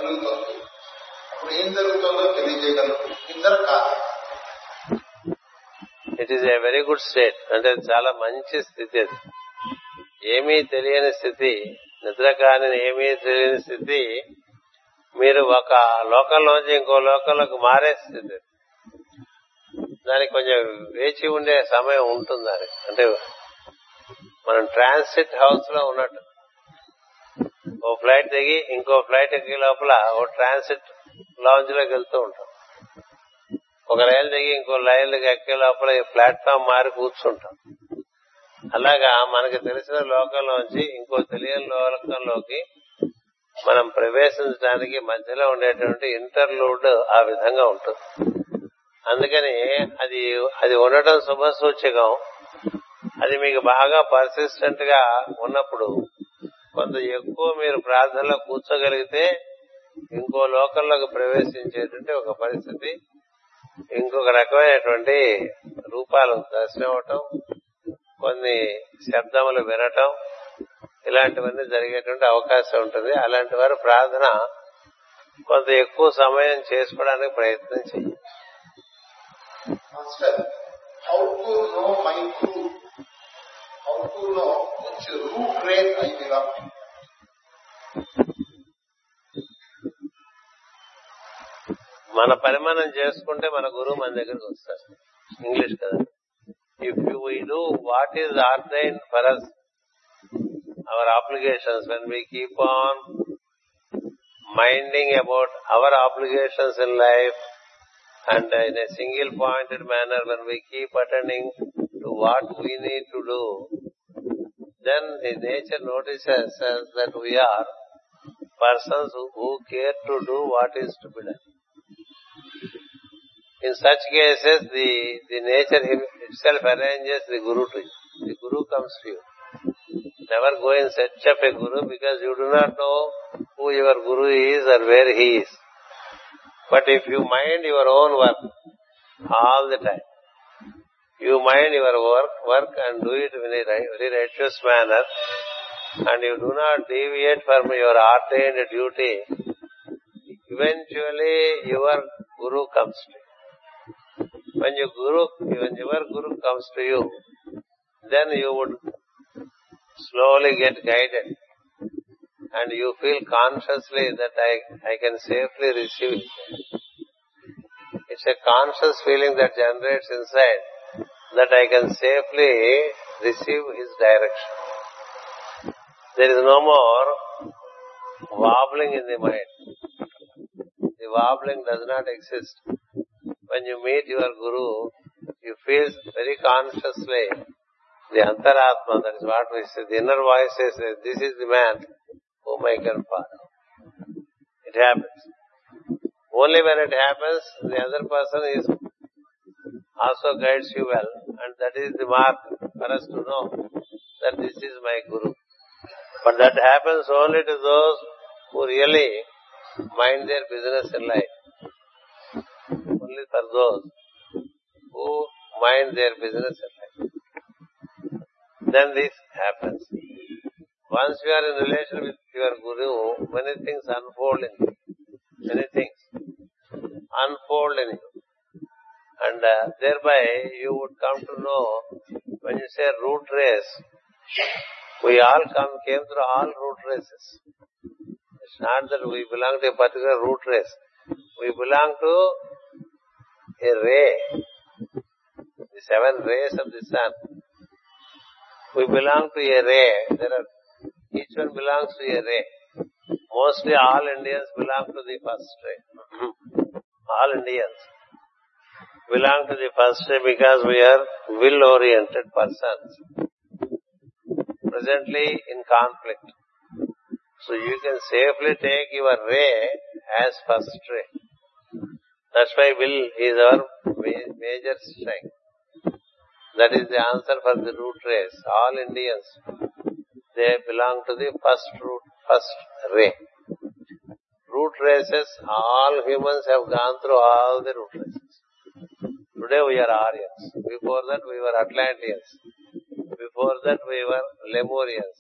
కలుగుతుంది అప్పుడు ఏం జరుగుతుందో తెలియజేయగలం నిద్ర కాదు. It is a very good state అంటే చాలా మంచి స్థితి అది. ఏమీ తెలియని స్థితి నిద్ర కాని ఏమీ తెలియని స్థితి మీరు ఒక లోకంలోంచి ఇంకో లోకంలోకి మారే స్థితి. దానికి కొంచెం వేచి ఉండే సమయం ఉంటుంది దానికి అంటే మనం ట్రాన్సిట్ హౌస్లో ఉన్నట్టు. ఫ్లైట్ దిగి ఇంకో ఫ్లైట్ ఎక్కే లోపల ఓ ట్రాన్సిట్ లాంజ్లోకి వెళ్తూ ఉంటాం. ఒక రైలు దిగి ఇంకో రైలుకి ఎక్కే లోపల ఈ ప్లాట్ఫామ్ మారి కూర్చుంటాం. అలాగా మనకి తెలిసిన లోకంలోంచి ఇంకో తెలియని లోకంలోకి మనం ప్రవేశించడానికి మధ్యలో ఉండేటువంటి ఇంటర్లూడ్ ఆ విధంగా ఉంటుంది. అందుకని అది అది ఉండటం శుభ సూచకం అది మీకు బాగా పర్సిస్టెంట్గా ఉన్నప్పుడు కొంత ఎక్కువ మీరు ప్రార్థనలో కూర్చోగలిగితే ఇంకో లోకంలోకి ప్రవేశించేటువంటి ఒక పరిస్థితి. ఇంకొక రకమైనటువంటి రూపాలు దర్శనం అవటం కొన్ని శబ్దములు వినటం ఇలాంటివన్నీ జరిగేటువంటి అవకాశం ఉంటుంది. అలాంటి వారు ప్రార్థన కొంత ఎక్కువ సమయం చేసుకోవడానికి ప్రయత్నం చేయాలి Master, how to know my guru? మన పని మనం చేసుకుంటే మన గురువు మన దగ్గరికి వస్తారు ఇంగ్లీష్ కదా. If you we do what is ordain for us our obligations when we keep on minding about our obligations in life and in a single pointed manner when we keep attending to what we need to do, then the nature notices us that we are persons who, care to do what is to be done. In such cases, the, the nature itself arranges the guru to you. The guru comes to you. Never go and search of a guru because you do not know who your guru is or where he is. But if you mind your own work all the time, you mind your work, work and do it in a very righteous manner, and you do not deviate from your ordained duty, eventually your guru comes to you. When your guru, when your guru comes to you, then you would slowly get guided, and you feel consciously that I, I can safely receive it. It's a conscious feeling that generates inside that I can safely receive his direction. There is no more wobbling in the mind. The wobbling does not exist. When you meet your guru, you feel very consciously the antaratma, that is what we say, the inner voice says, this is the man whom I can follow. It happens. Only when it happens, the other person is also guides you well and that is the mark for us to know that this is my guru. But that happens only to those who really mind their business in life. Only for those who mind their business in life. Then this happens. Once you are in relation with your guru, many things unfold in you. Many things unfold in you and uh, thereby you would come to know when you say root race we all come came through all root races. It's not that we belong to a particular root race. We belong to a ray the seven rays of the sun. We belong to a ray. There are each one belongs to a ray. Mostly all indians belong to the first ray. All indians belong to the first ray because we are will-oriented persons. Presently in conflict. So you can safely take your ray as first ray. That's why will is our major strength. That is the answer for the root race. All Indians, they belong to the first root, first ray. Root races, all humans have gone through all the root races. Today we are Aryans. Before that we were Atlanteans. Before that we were Lemurians.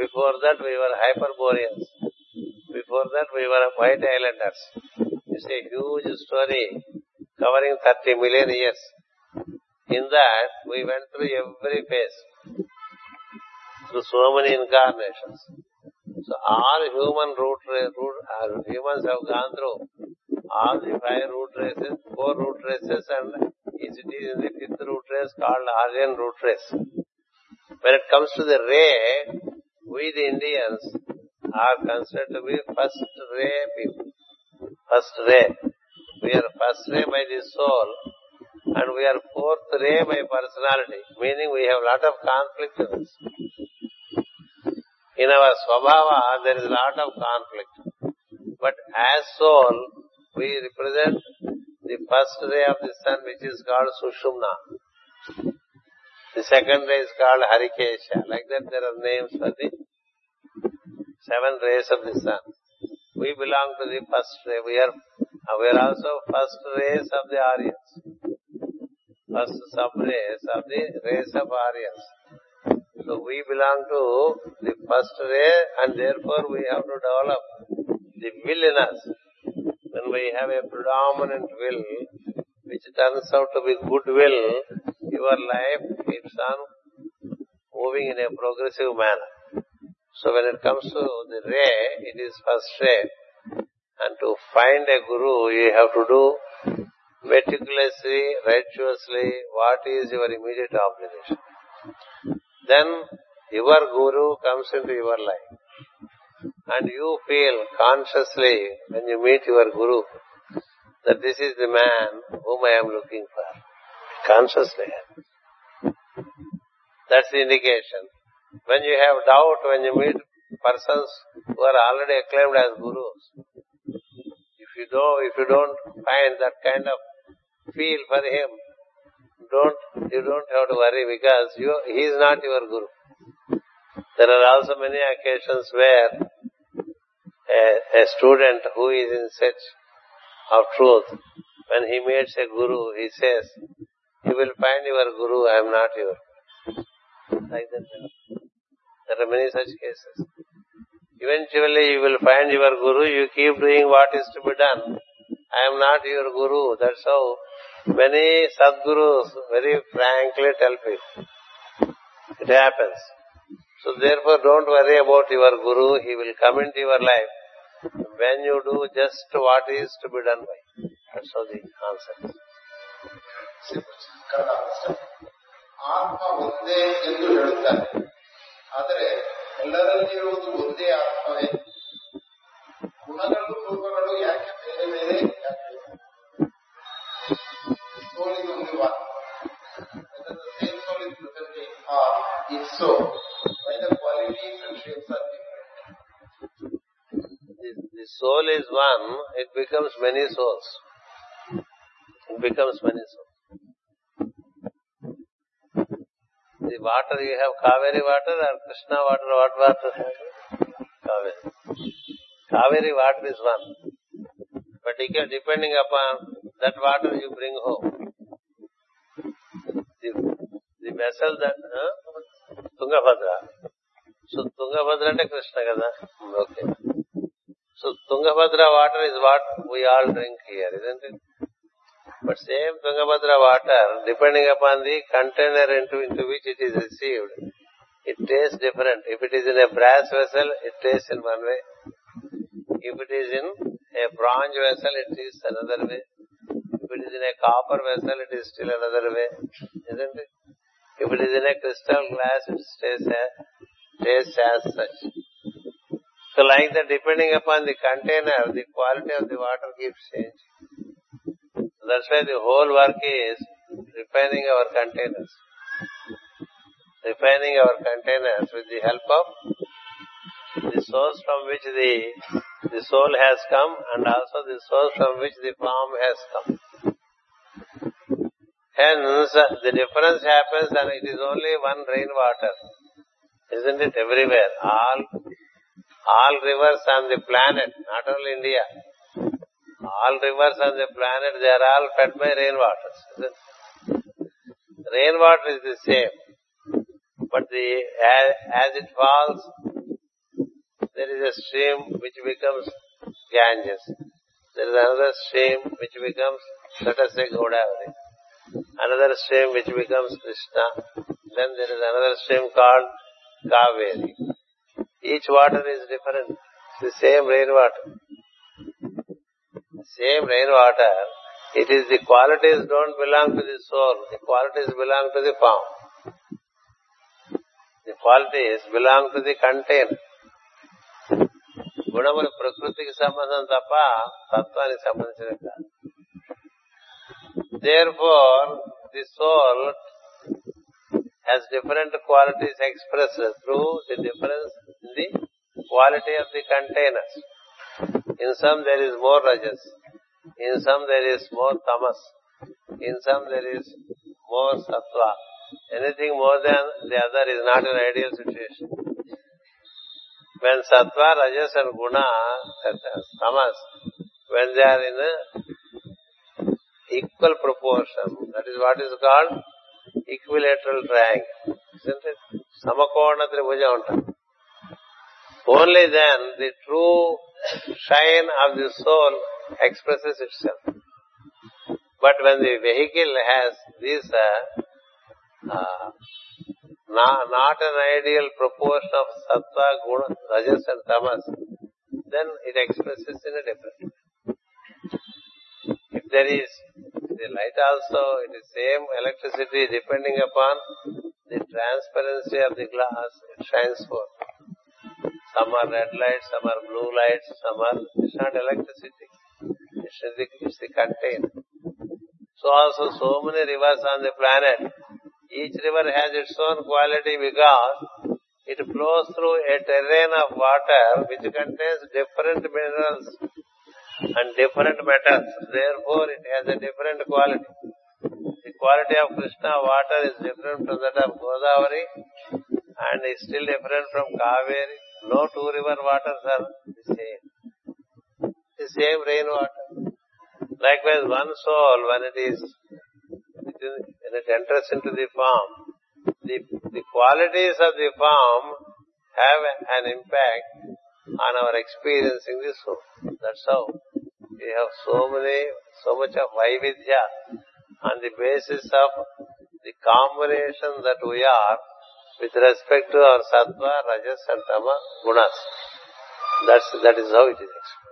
Before that we were Hyperboreans. Before that we were White Islanders. It's a huge story covering 30 million years. In that we went through every phase. Through so many incarnations. So all human root, root uh, humans have gone through all the five root races, four root races and it is the fifth root race called Aryan root race. When it comes to the ray, we the Indians are considered to be first ray people. First ray. We are first ray by the soul and we are fourth ray by personality, meaning we have lot of conflict in us. In our swabhava, there is lot of conflict. But as soul, we represent the first ray of the sun which is called Sushumna. The second ray is called Harikesha. Like that there are names for the seven rays of the sun. We belong to the first ray. We are we are also first race of the Aryans. First sub-race of the race of Aryans. So we belong to the first ray and therefore we have to develop the will in us. When we have a predominant will, which turns out to be good will, your life keeps on moving in a progressive manner. So when it comes to the ray, it is first ray. And to find a guru, you have to do meticulously, righteously, what is your immediate obligation. Then your guru comes into your life. And you feel consciously when you meet your guru that this is the man whom I am looking for. Consciously. That's the indication. When you have doubt, when you meet persons who are already acclaimed as gurus, if you don't, if you don't find that kind of feel for him, don't, you don't have to worry because you, he is not your guru. There are also many occasions where a, student who is in search of truth, when he meets a guru, he says, you will find your guru, I am not your like that. There are many such cases. Eventually you will find your guru, you keep doing what is to be done. I am not your guru. That's how many sadgurus very frankly tell people. It happens. So therefore don't worry about your guru. He will come into your life when you do just what is to be done by. That's how the answer is. ಆತ್ಮ ಒಂದೇ ಎಂದು ಹೇಳುತ್ತಾರೆ ಆದರೆ ಎಲ್ಲರಲ್ಲಿರುವುದು ಒಂದೇ ಆತ್ಮವೇ ಗುಣಗಳು ರೂಪಗಳು ಯಾಕೆ ಬೇರೆ ಬೇರೆ ಯಾಕೆ soul is only one. Whether the same soul is present in or if so, why the, soul is one, it becomes many souls. It becomes many souls. The water you have Kaveri water or Krishna water, what water? Kaveri. Kaveri water is one. But depending upon that water you bring home. The, the vessel that, huh? Tungabhadra. So Tungabhadra ante Krishna kada. Okay. Water is what we all drink here, isn't it? But same Tungabhadra water, depending upon the container into, into which it is received, it tastes different. If it is in a brass vessel, it tastes in one way. If it is in a bronze vessel, it is another way. If it is in a copper vessel, it is still another way, isn't it? If it is in a crystal glass, it stays as tastes as, tastes as such. So like that, depending upon the container, the quality of the water keeps changing. That's why the whole work is refining our containers. Refining our containers with the help of the source from which the, the soul has come and also the source from which the form has come. Hence, the difference happens and it is only one rainwater. Isn't it everywhere? All, all rivers on the planet, not only India. All rivers on the planet, they are all fed by rainwaters. Isn't it? Rainwater is the same. But the, as, as it falls, there is a stream which becomes Ganges. There is another stream which becomes, let us say, Godavari. Another stream which becomes Krishna. Then there is another stream called Kaveri. Each water is different. It's the same rainwater. Same rainwater. It is the qualities don't belong to the soul. The qualities belong to the form. The qualities belong to the container. గుణములు ప్రకృతికి సంబంధం తప్ప తత్వానికి సంబంధించినవి కాదు therefore the soul has different qualities expressed through the difference in the quality of the containers. In some there is more rajas, in some there is more tamas, in some there is more sattva. Anything more than the other is not an ideal situation. When sattva, rajas and guna, tamas, when they are in a equal proportion. That is what is called equilateral triangle. Isn't it? సమకోణ త్రిభుజం అంటారు only then the true shine of the soul expresses itself. But when the vehicle has this uh, uh, not, not an ideal proportion of sattva, guna, rajas and tamas, then it expresses in a different way. If there is the light also, it is same electricity depending upon the transparency of the glass, it shines forth. Some are red lights, some are blue lights, some are, it's not electricity. It's the, it's the. So also so many rivers on the planet. Each river has its own quality because it flows through a terrain of water which contains different minerals and different metals. Therefore, it has a different quality. The quality of Krishna water is different from that of Godavari and is still different from Kaveri. No two river waters are the same. The same rain water. Likewise, one soul, when it is, when it enters into the form, the, the qualities of the form have an impact on our experiencing the soul. That's how we have so many, so much of Vaividya on the basis of the combination that we are with respect to our Sattva, Rajas and Tama gunas. That's, that is how it is explained.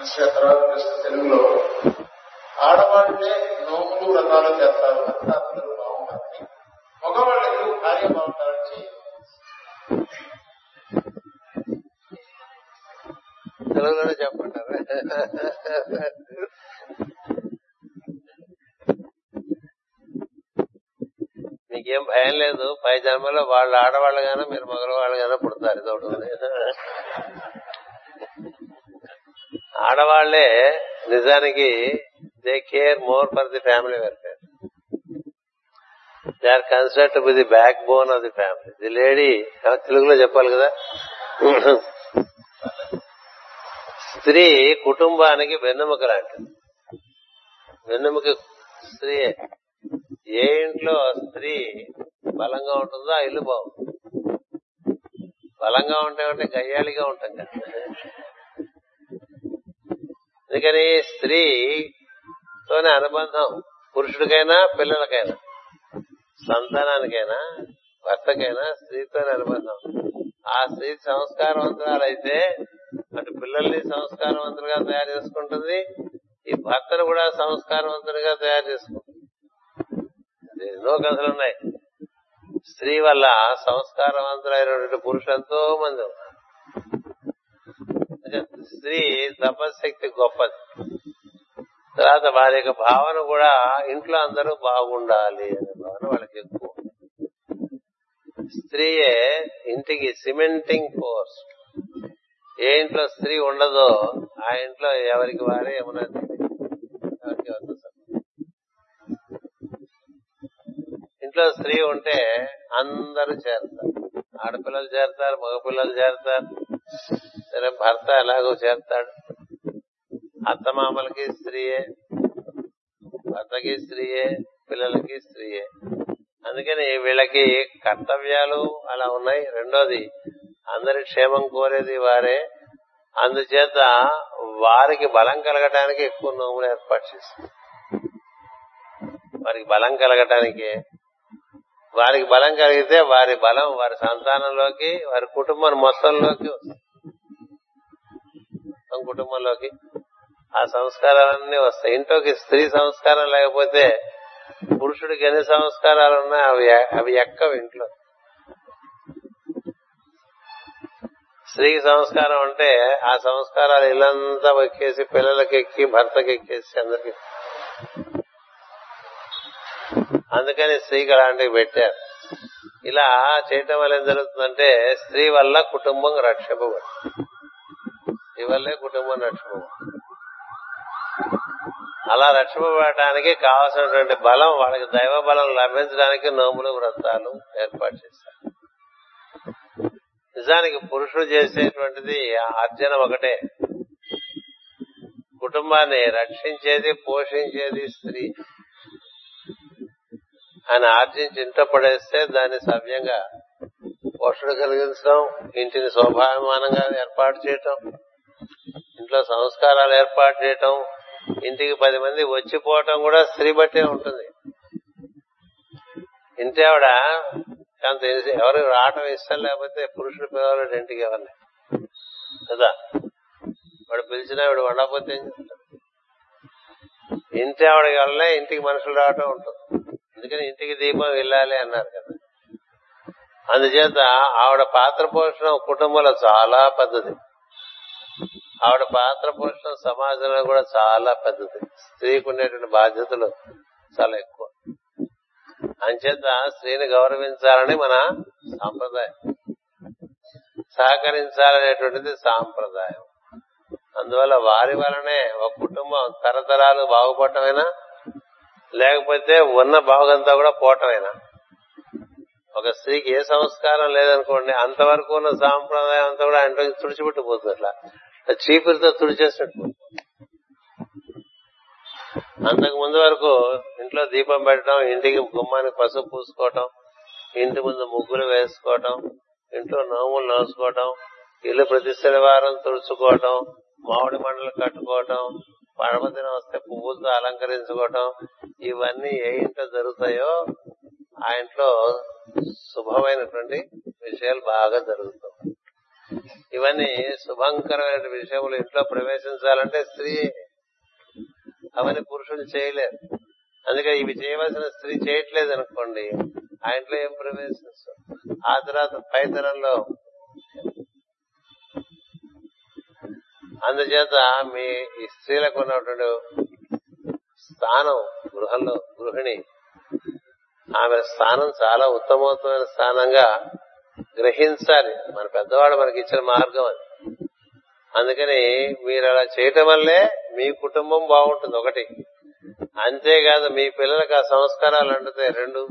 విషయ తర్వాత ప్రశ్న తెలుగులో ఆడవాళ్లే నోములు వ్రతాలు చేస్తారు అంతా అందరూ బాగుంటారు మగవాళ్ళు ఎందుకు భార్య బాగుంటారని చేయరు తెలుగులోనే చెప్పంటారు మీకేం భయం లేదు. పై జన్మలో వాళ్ళు కానీ మీరు మగవాళ్ళగానే పుడతారు. ఇది ఉంది. ఆడవాళ్ళే నిజానికి they care more for the family welfare. They are concerned with the backbone of the family. The lady తెలుగులో చెప్పాలి కదా. స్త్రీ కుటుంబానికి వెన్నెముక లాంటిది. వెన్నెముక స్త్రీయే. ఏ ఇంట్లో స్త్రీ బలంగా ఉంటుందో ఆ ఇల్లు బాగుంటుంది. బలంగా ఉంటామంటే గయ్యాళిగా ఉంటాం కదా. అందుకని స్త్రీతోనే అనుబంధం పురుషుడికైనా పిల్లలకైనా సంతానానికైనా భర్తకైనా స్త్రీతోనే అనుబంధం. ఆ స్త్రీ సంస్కారవంతురాలైతే అటు పిల్లల్ని సంస్కారవంతులుగా తయారు చేసుకుంటుంది ఈ భర్తను కూడా సంస్కారవంతునిగా తయారు చేసుకుంటుంది. ఎన్నో కథలు ఉన్నాయి. స్త్రీ వల్ల సంస్కారవంతులైనటువంటి పురుషులు ఎంతో మంది ఉన్నారు. స్త్రీ తపశక్తి గొప్పది. తర్వాత వారి యొక్క భావన కూడా ఇంట్లో అందరూ బాగుండాలి అనే భావన వాళ్ళకి ఎక్కువ స్త్రీయే ఇంటికి సిమెంటింగ్ ఫోర్స్ ఏ ఇంట్లో స్త్రీ ఉండదో ఆ ఇంట్లో ఎవరికి వారే ఏమన్నా ఎవరికి ఇంట్లో స్త్రీ ఉంటే అందరూ చేరుతారు. ఆడపిల్లలు చేరుతారు మగపిల్లలు చేరుతారు. సరే భర్త ఎలాగో చేరుతాడు. అత్తమామలకి స్త్రీయే భర్తకి స్త్రీయే పిల్లలకి స్త్రీయే. అందుకని వీళ్ళకి కర్తవ్యాలు అలా ఉన్నాయి. రెండోది అందరి క్షేమం కోరేది వారే. అందుచేత వారికి బలం కలగటానికి ఎక్కువ నోములు ఏర్పాటు చేస్తారు. వారికి బలం కలగటానికి వారికి బలం కలిగితే వారి బలం వారి సంతానంలోకి వారి కుటుంబం మొత్తంలోకి వస్తుంది. కుటుంబంలోకి ఆ సంస్కారాలన్నీ వస్తాయి. ఇంట్లోకి స్త్రీ సంస్కారం లేకపోతే పురుషుడికి ఎన్ని సంస్కారాలు ఉన్నా అవి అవి ఎక్కవు ఇంట్లో. స్త్రీకి సంస్కారం అంటే ఆ సంస్కారాలు ఇల్లంతా ఎక్కేసి పిల్లలకి ఎక్కి భర్తకి ఎక్కేసి అందరికి. అందుకని స్త్రీకి అలాంటివి పెట్టారు. ఇలా చేయటం వల్ల ఏం జరుగుతుందంటే స్త్రీ వల్ల కుటుంబం రక్షపబడి స్త్రీ వల్లే కుటుంబం రక్షింపబడు అలా రక్షింపబడటానికి కావాల్సినటువంటి బలం వాళ్ళకి దైవ బలం లభించడానికి నోములు వ్రతాలు ఏర్పాటు చేశారు. నిజానికి పురుషుడు చేసేటువంటిది అర్జన ఒకటే. కుటుంబాన్ని రక్షించేది పోషించేది స్త్రీ. ఆయన ఆర్జించి ఇంట్లో పడేస్తే దాన్ని సవ్యంగా పోషణ కలిగించడం ఇంటిని శోభాభిమానంగా ఏర్పాటు చేయటం ఇంట్లో సంస్కారాలు ఏర్పాటు చేయటం ఇంటికి పది మంది వచ్చిపోవటం కూడా స్త్రీ బట్టే ఉంటుంది. ఇంటి ఆవిడ అంత ఎవరు రావటం ఇష్టం లేకపోతే పురుషుడు పిలవలేడు ఇంటికి ఎవరిని. కదా? వాడు పిలిచినా వీడు వండకపోతే ఏం చేస్తాడు? ఇంటి ఆవిడకి వల్లనే ఇంటికి మనుషులు రావటం ఉంటుంది. అందుకని ఇంటికి దీపం వెళ్ళాలి అన్నారు కదా. అందుచేత ఆవిడ పాత్ర పోషణం కుటుంబంలో చాలా పెద్దది. ఆవిడ పాత్ర పోషణం సమాజంలో కూడా చాలా పెద్దది. స్త్రీకి ఉండేటువంటి బాధ్యతలు చాలా ఎక్కువ. అంచేత స్త్రీని గౌరవించాలని మన సాంప్రదాయం. సహకరించాలనేటువంటిది సాంప్రదాయం. అందువల్ల వారి వలనే ఒక కుటుంబం తరతరాలు బాగుపడటమైనా? లేకపోతే ఉన్న బాగంతా కూడా పోవటమేనా ఒక స్త్రీకి ఏ సంస్కారం లేదనుకోండి అంతవరకు ఉన్న సాంప్రదాయం అంతా కూడా ఆయన తుడిచిపెట్టిపోతుంది అట్లా చీపురితో తుడిచేసినట్టు అంతకు ముందు వరకు ఇంట్లో దీపం పెట్టడం ఇంటికి గుమ్మానికి పసుపు పూసుకోవటం ఇంటి ముందు ముగ్గులు వేసుకోవటం ఇంట్లో నోములు నోసుకోవటం ఇల్లు ప్రతి శనివారం తుడుచుకోవటం మామిడి మండలు కట్టుకోవటం పడమదిన వస్తే పువ్వులతో అలంకరించుకోవటం ఇవన్నీ ఏ ఇంట్లో జరుగుతాయో ఆ ఇంట్లో శుభమైనటువంటి విషయాలు బాగా జరుగుతాయి. ఇవన్నీ శుభంకరమైన విషయములు ఇంట్లో ప్రవేశించాలంటే స్త్రీ అవన్నీ పురుషులు చేయలేరు. అందుకే ఇవి చేయవలసిన స్త్రీ చేయట్లేదు అనుకోండి ఆ ఇంట్లో ఏం ప్రవేశించు ఆ తర్వాత పై తరంలో అందుచేత మీ స్త్రీలకు ఉన్నటువంటి స్థానం గృహంలో గృహిణి ఆమె స్థానం చాలా ఉత్తమోత్తమైన స్థానంగా గ్రహించాలి. మన పెద్దవాడు మనకి ఇచ్చిన మార్గం అది. అందుకని మీరు అలా చేయటం వల్లే మీ కుటుంబం బాగుంటుంది ఒకటి. అంతేకాదు మీ పిల్లలకు ఆ సంస్కారాలు అంటుతాయి రెండు.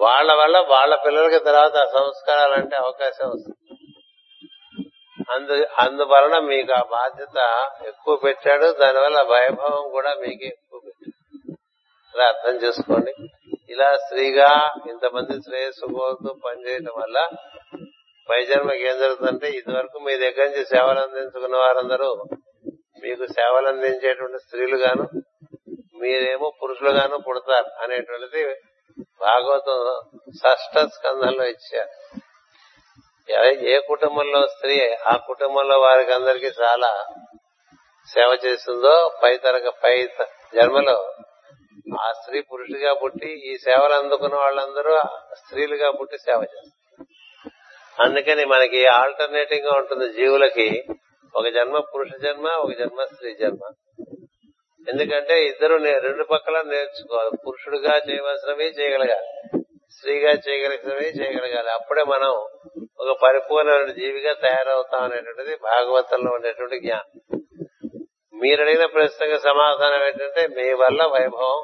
వాళ్ళ వల్ల వాళ్ళ పిల్లలకి తర్వాత ఆ సంస్కారాలు అంటే అవకాశం వస్తుంది. అందు అందువలన మీకు ఆ బాధ్యత ఎక్కువ పెట్టాడు దానివల్ల వైభవం కూడా మీకే ఎక్కువ పెట్టాడు. ఇలా అర్థం చేసుకోండి. ఇలా స్త్రీగా ఇంతమంది శ్రేయస్సు కోరుతూ పనిచేయటం వల్ల పై జన్మకి ఏం జరుగుతుందంటే ఇదివరకు మీ దగ్గర నుంచి సేవలు అందించుకున్న వారందరూ మీకు సేవలు అందించేటువంటి స్త్రీలు గాను మీరేమో పురుషులు గాను పుడతారు అనేటువంటిది భాగవతం షష్ట స్కంధంలో ఇచ్చారు. ఏ కుటుంబంలో స్త్రీ ఆ కుటుంబంలో వారికి అందరికీ చాలా సేవ చేస్తుందో పై తరగ పై జన్మలో ఆ స్త్రీ పురుషుడిగా పుట్టి ఈ సేవలు అందుకున్న వాళ్ళందరూ స్త్రీలుగా పుట్టి సేవ చేస్తారు. అందుకని మనకి ఆల్టర్నేటివ్గా ఉంటుంది జీవులకి ఒక జన్మ పురుష జన్మ ఒక జన్మ స్త్రీ జన్మ. ఎందుకంటే ఇద్దరు రెండు పక్కల నేర్చుకోవాలి పురుషుడుగా చేయవలసినవి చేయగలగాలి. స్త్రీగా చేయగలిగినవి చేయగలగాలి. అప్పుడే మనం ఒక పరిపూర్ణమైన జీవిగా తయారవుతాం అనేటువంటిది భాగవతంలో ఉండేటువంటి జ్ఞానం. మీరు అడిగిన ప్రశ్నకు సమాధానం ఏంటంటే మీ వల్ల వైభవం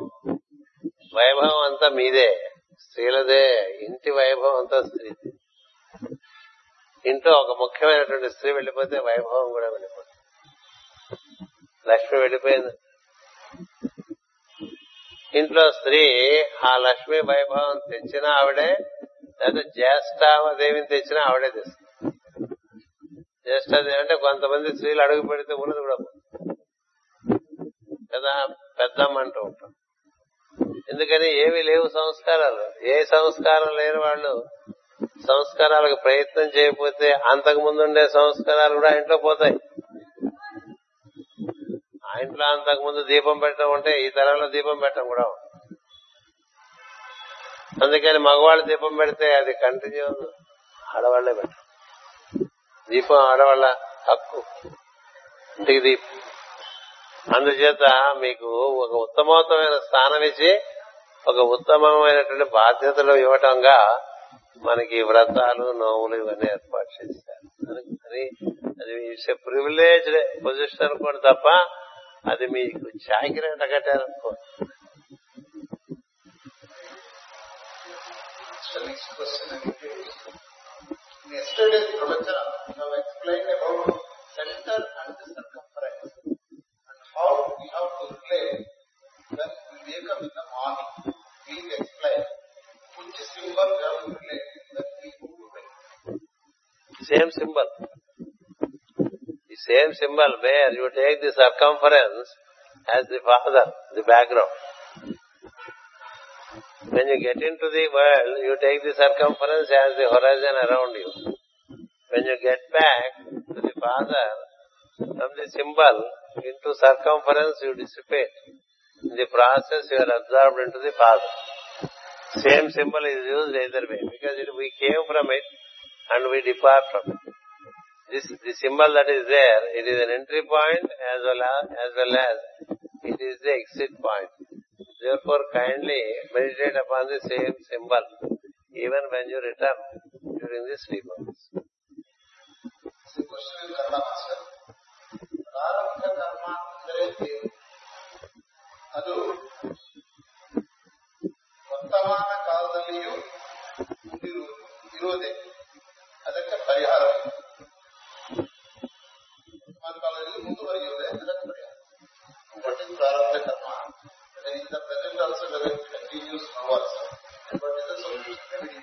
వైభవం అంతా మీదే స్త్రీలదే ఇంటి వైభవం అంతా స్త్రీ. ఇంట్లో ఒక ముఖ్యమైనటువంటి స్త్రీ వెళ్ళిపోతే వైభవం కూడా వెళ్ళిపోతుంది. లక్ష్మి వెళ్ళిపోయింది. ఇంట్లో స్త్రీ ఆ లక్ష్మీ వైభవం తెచ్చిన ఆవిడే లేదా జ్యేష్ఠామదేవిని తెచ్చిన ఆవిడే తెస్తుంది. జ్యేష్ఠాదేవి అంటే కొంతమంది స్త్రీలు అడుగు పెడితే ఉన్నది కూడా కదా పెద్దమ్మ అంటూ ఉంటాం. ఎందుకని ఏవి లేవు సంస్కారాలు. ఏ సంస్కారం లేని వాళ్ళు సంస్కారాలకు ప్రయత్నం చేయకపోతే అంతకు ముందు ఉండే సంస్కారాలు కూడా ఇంట్లో పోతాయి. ఆ ఇంట్లో అంతకు ముందు దీపం పెట్టడం ఉంటే ఈ తరంలో దీపం పెట్టడం కూడా అందుకని మగవాళ్ళు దీపం పెడితే అది కంటిన్యూ ఆడవాళ్ళే పెట్ట దీపం ఆడవాళ్ళ హక్కు. ఇంటికి దీపం. అందుచేత మీకు ఒక ఉత్తమోత్తమైన స్థానం ఇచ్చి ఒక ఉత్తమమైనటువంటి బాధ్యతలు ఇవ్వటంగా మనకి వ్రతాలు నోములు ఇవన్నీ ఏర్పాటు చేశారు. అది అది ప్రివిలేజ్ పొజిషన్ అనుకోండి తప్ప అది మీకు జాగ్రత్త కట్టారనుకో next question I will give. Yesterday, Professor have explained about center and the circumference and how we have to relate when we wake up in the morning. Please explain which symbol we have to relate when we move away. Same symbol. The same symbol where you take the circumference as the father, the background. When you get into the world, you take the circumference as the horizon around you. When you get back to the father, from the symbol into circumference you dissipate. In the process you are absorbed into the father. Same symbol is used either way because we came from it and we depart from it This the symbol that is there, it is an entry point as well as, as well as it is the exit point. Therefore, kindly meditate upon the same symbol even when you return during the sleep hours. The question is Kannada master. ಪ್ರಾರಂಭ ಕರ್ಮ ಅಂದರೆ ಏನು ಅದು ವರ್ತಮಾನ ಕಾಲದಲ್ಲಿಯೂ ಮುಂದಿರು ಇರೋದೇ ಅದಕ್ಕೆ ಪರಿಹಾರ ವರ್ತಮಾನ ಕಾಲದಲ್ಲಿ ಮುಂದುವರಿಯುವುದೇ ಅದಕ್ಕೆ ಪರಿಹಾರ ವಾಟ್ ಇಸ್ ಪ್ರಾರಂಭ ಕರ್ಮ in the present also whether it continues no also but is the solution remedy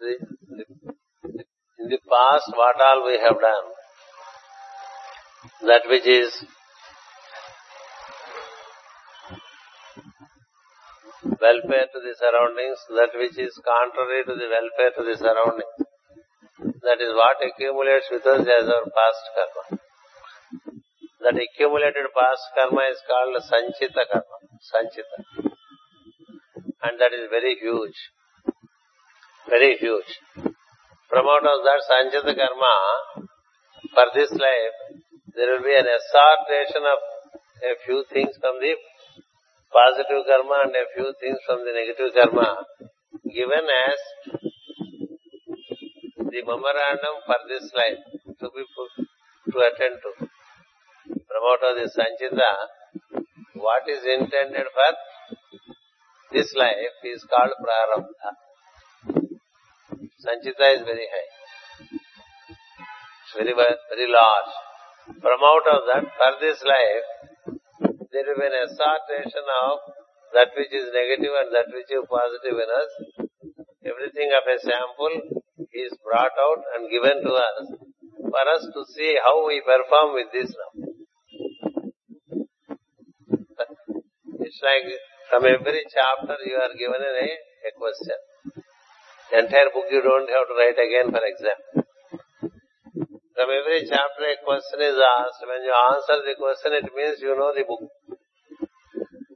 The, the, in the past, what all we have done, that which is welfare to the surroundings, that which is contrary to the welfare to the surroundings. that is what accumulates with us as our past karma. That accumulated past karma is called Sanchita karma. Sanchita. And that is very huge. Very huge. From out of that Sanchita karma, for this life, there will be an assortation of a few things from the positive karma and a few things from the negative karma given as the memorandum for this life to be to attend to. From out of the Sanchita, what is intended for this life is called Prarabdha. Sanchita is very high. It's very, very large. From out of that, for this life, there will be an assortation of that which is negative and that which is positive in us. Everything of a sample is brought out and given to us for us to see how we perform with this now. It's like from every chapter you are given a, a question. The entire book you don't have to write again for exam. From every chapter a question is asked. When you answer the question, it means you know the book.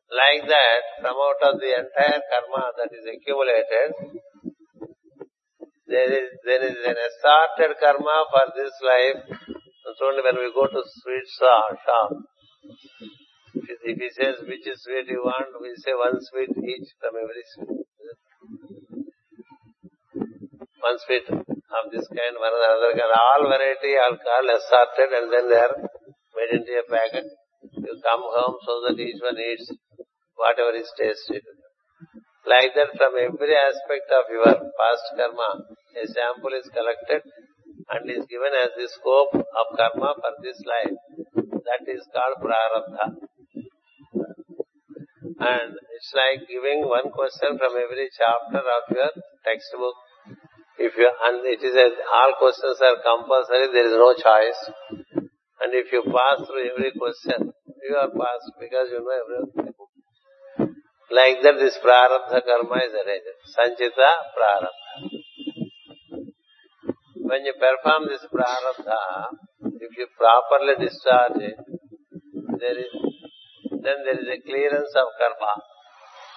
Like that, from out of the entire karma that is accumulated, there is there is an assorted karma for this life. Only when we go to sweet shop. If he says which is sweet you want, we say one sweet each from every sweet. One sweet of this kind, one another kind. All variety, alcohol assorted and then they are made into a packet. You come home so that each one eats whatever is tasted. Like that from every aspect of your past karma, a sample is collected and is given as the scope of karma for this life. That is called prarabdha. And it's like giving one question from every chapter of your textbook. If you, and it is a, all questions are compulsory, there is no choice. And if you pass through every question, you are passed because you know everything. Like that, this prarabdha karma is arranged. Sanchita prarabdha. When you perform this prarabdha, if you properly discharge it, there is, then there is a clearance of karma.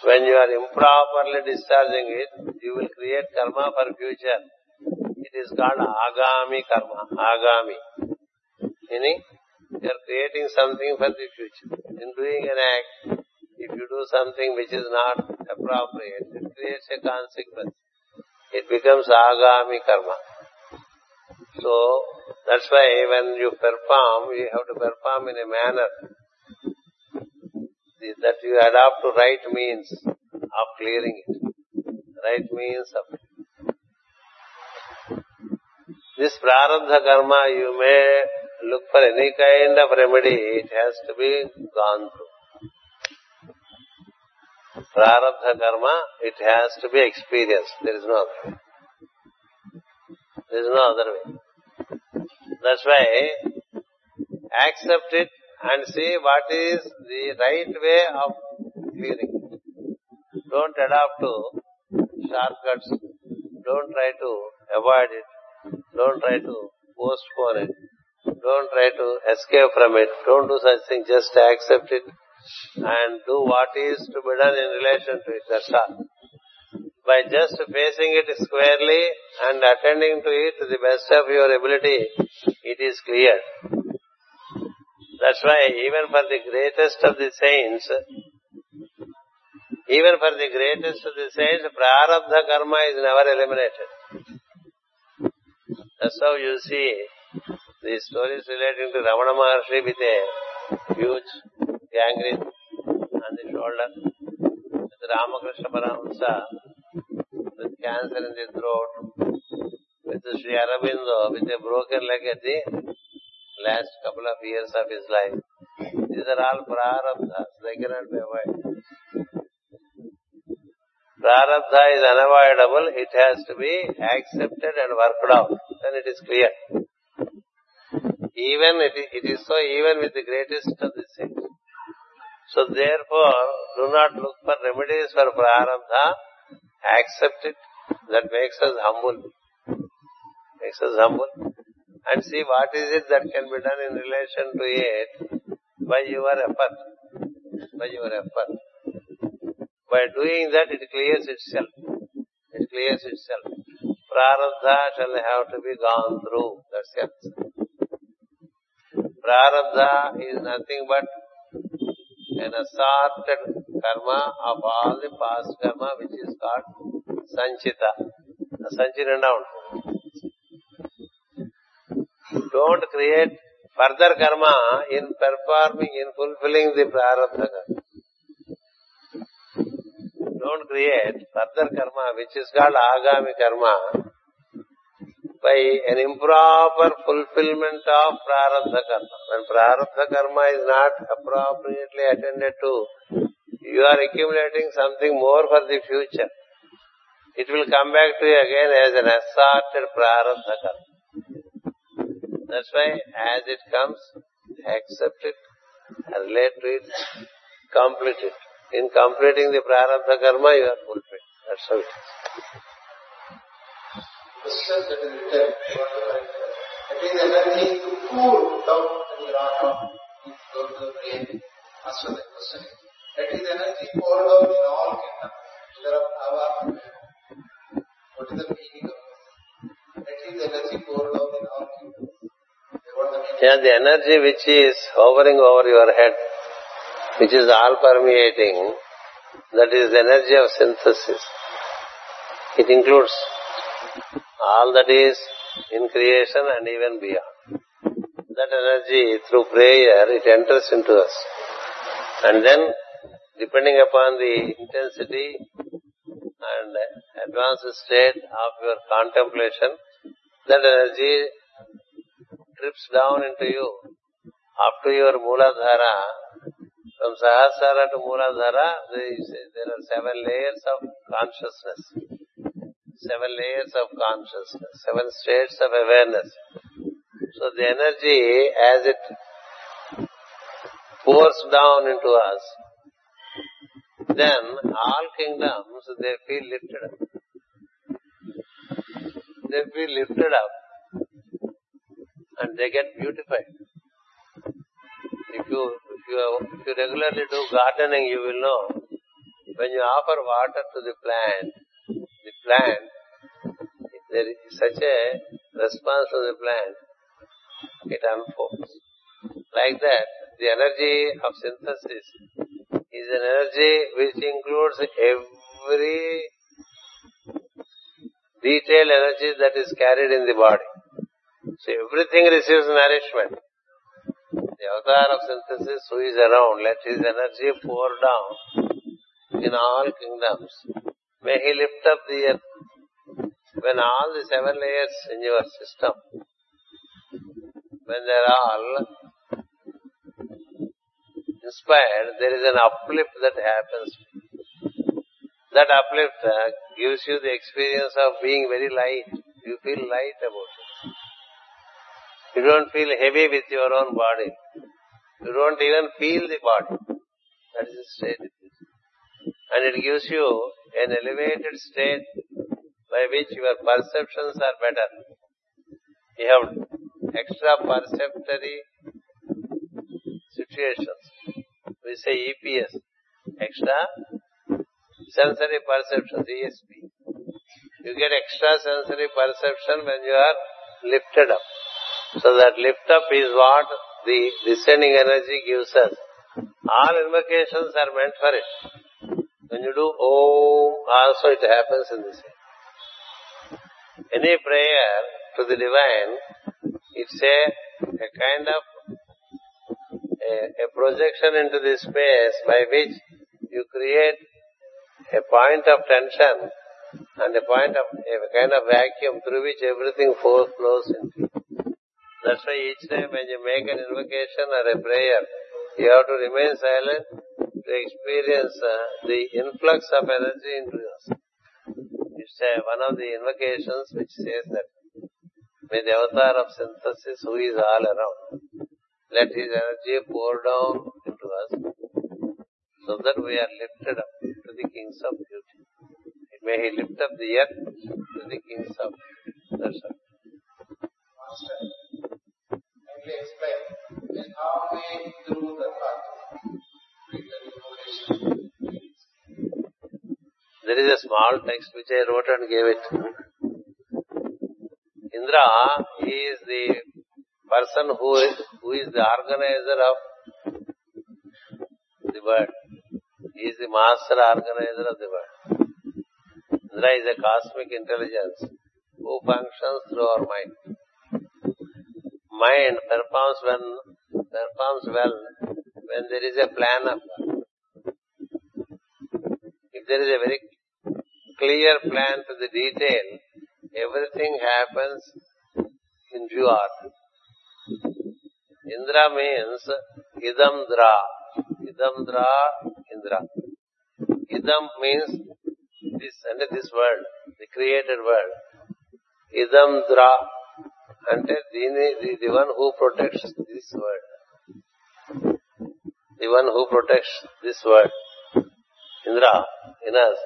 When you are improperly discharging it, you will create karma for future. It is called agami karma. Agami. Meaning, you are creating something for the future. In doing an act, if you do something which is not appropriate, it creates a consequence. It becomes agami karma. So, that's why when you perform, you have to perform in a manner that you adopt to right means of clearing it. Right means of. This prarabdha karma, you may look for any kind of remedy, it has to be gone through. Prarabdha karma, it has to be experienced. There is no other. There is no other way. That's why accept it and see what is the right way of clearing. Don't adopt to shortcuts. Don't try to avoid it. Don't try to postpone it. Don't try to escape from it. Don't do such thing. Just accept it and do what is to be done in relation to it. That's all. By just facing it squarely and attending to it to the best of your ability, it is clear. That's why even for the greatest of the saints, even for the greatest of the saints, prarabdha karma is never eliminated. That's how you see the stories relating to Ramana Maharshi with a huge gangrene on the shoulder, with Ramakrishna Paramahamsa with cancer in the throat, with Sri Aurobindo with a broken leg at the last couple of years of his life. These are all prarabdhas. They cannot be is unavoidable. It has to be accepted and worked out. Then it is clear. Even it, it is so even with the greatest of the saints. So therefore, do not look for remedies for prarabdha. Accept it. That makes us humble makes us and see what is it that can be done in relation to it by your effort. By your effort. By doing that, it clears itself. It clears itself. Prarabdha shall have to be gone through. That's it. Prarabdha is nothing but an assorted karma of all the past karma which is called sanchita. Sanchita now. Don't create further karma in performing in fulfilling the prarambha don't create further karma which is called agami కర్మ by an improper fulfillment of prarabdha karma. When prarabdha karma is not appropriately attended to, you are accumulating something more for the future. It will come back to you again as an assorted prarabdha karma. that's why as it comes, accept it, relate to it, complete it. In completing the prarabdha karma, you are fulfilled. That's how it is. that is energy poured out in all What is the meaning of? That is energy poured out in all kingdoms. What the energy which is hovering over your head, which is all permeating, that is the energy of synthesis. It includes all that is in creation and even beyond. That energy through prayer, it enters into us. And then, depending upon the intensity and advanced state of your contemplation, that energy trips down into you up to your Mooladhara. From Sahasrara to Mooladhara, there are seven layers of consciousness seven layers of consciousness, seven states of awareness. So the energy as it pours down into us, then all kingdoms, they feel lifted up. They feel lifted up and they get beautified. If you, if you, if you regularly do gardening, you will know when you offer water to the plant, the plant if there is such a response to the plant, it unfolds. Like that, the energy of synthesis is an energy which includes every detail energy that is carried in the body. So everything receives nourishment. The avatar of synthesis who is around, let his energy pour down in all kingdoms. May he lift up the earth when all the seven layers in your system, when they're all inspired, there is an uplift that happens. That uplift uh, gives you the experience of being very light. You feel light about it. You don't feel heavy with your own body. You don't even feel the body. That is the state And it gives you an elevated state by which your perceptions are better. You have extra perceptory situations. We say EPS, extra sensory perceptions, ESP. You get extra sensory perception when you are lifted up. So that lift up is what the descending energy gives us. All invocations are meant for it. When you do Om, also it happens in this way. Any prayer to the divine, it's a, a kind of a, a projection into the space by which you create a point of tension and a point of a kind of vacuum through which everything flows into. That's why each time when you make an invocation or a prayer, you have to remain silent to experience uh, the influx of energy into yourself. It's uh, one of the invocations which says that may the avatar of synthesis who is all around, let his energy pour down into us so that we are lifted up to the kings of beauty. May he lift up the earth to the kings of beauty. That's all. Through the. There is a small text which I wrote and gave it. Indra is the person who is, who is the organizer of the world. He is the master organizer of the world. Indra is a cosmic intelligence who functions through our mind. Mind performs when performs well when there is a plan of If there is a very clear plan to the detail, everything happens in due order. Indra means idam dra. Idam dra, Indra. Idam means this and this world, the created world. Idam dra అంటే దీని the one who protects this word the one who protects this word Indra in us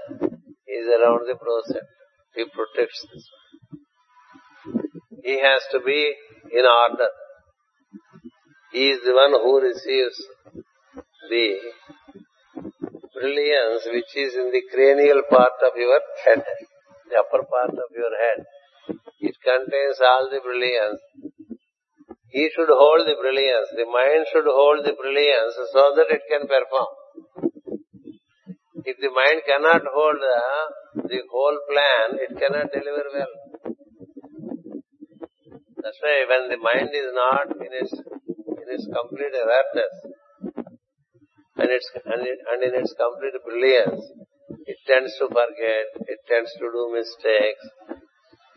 is around the ప్రోసెట్ he protects this word he has to be in order he is the one who receives the brilliance which is in the cranial part of your head, the upper part of your head. Contains all the brilliance. He should hold the brilliance. The mind should hold the brilliance so that it can perform. If the mind cannot hold the, the whole plan, it cannot deliver well. That's why when the mind is not in its, in its complete alertness, and its and, it, and in its complete brilliance, it tends to forget, it tends to do mistakes,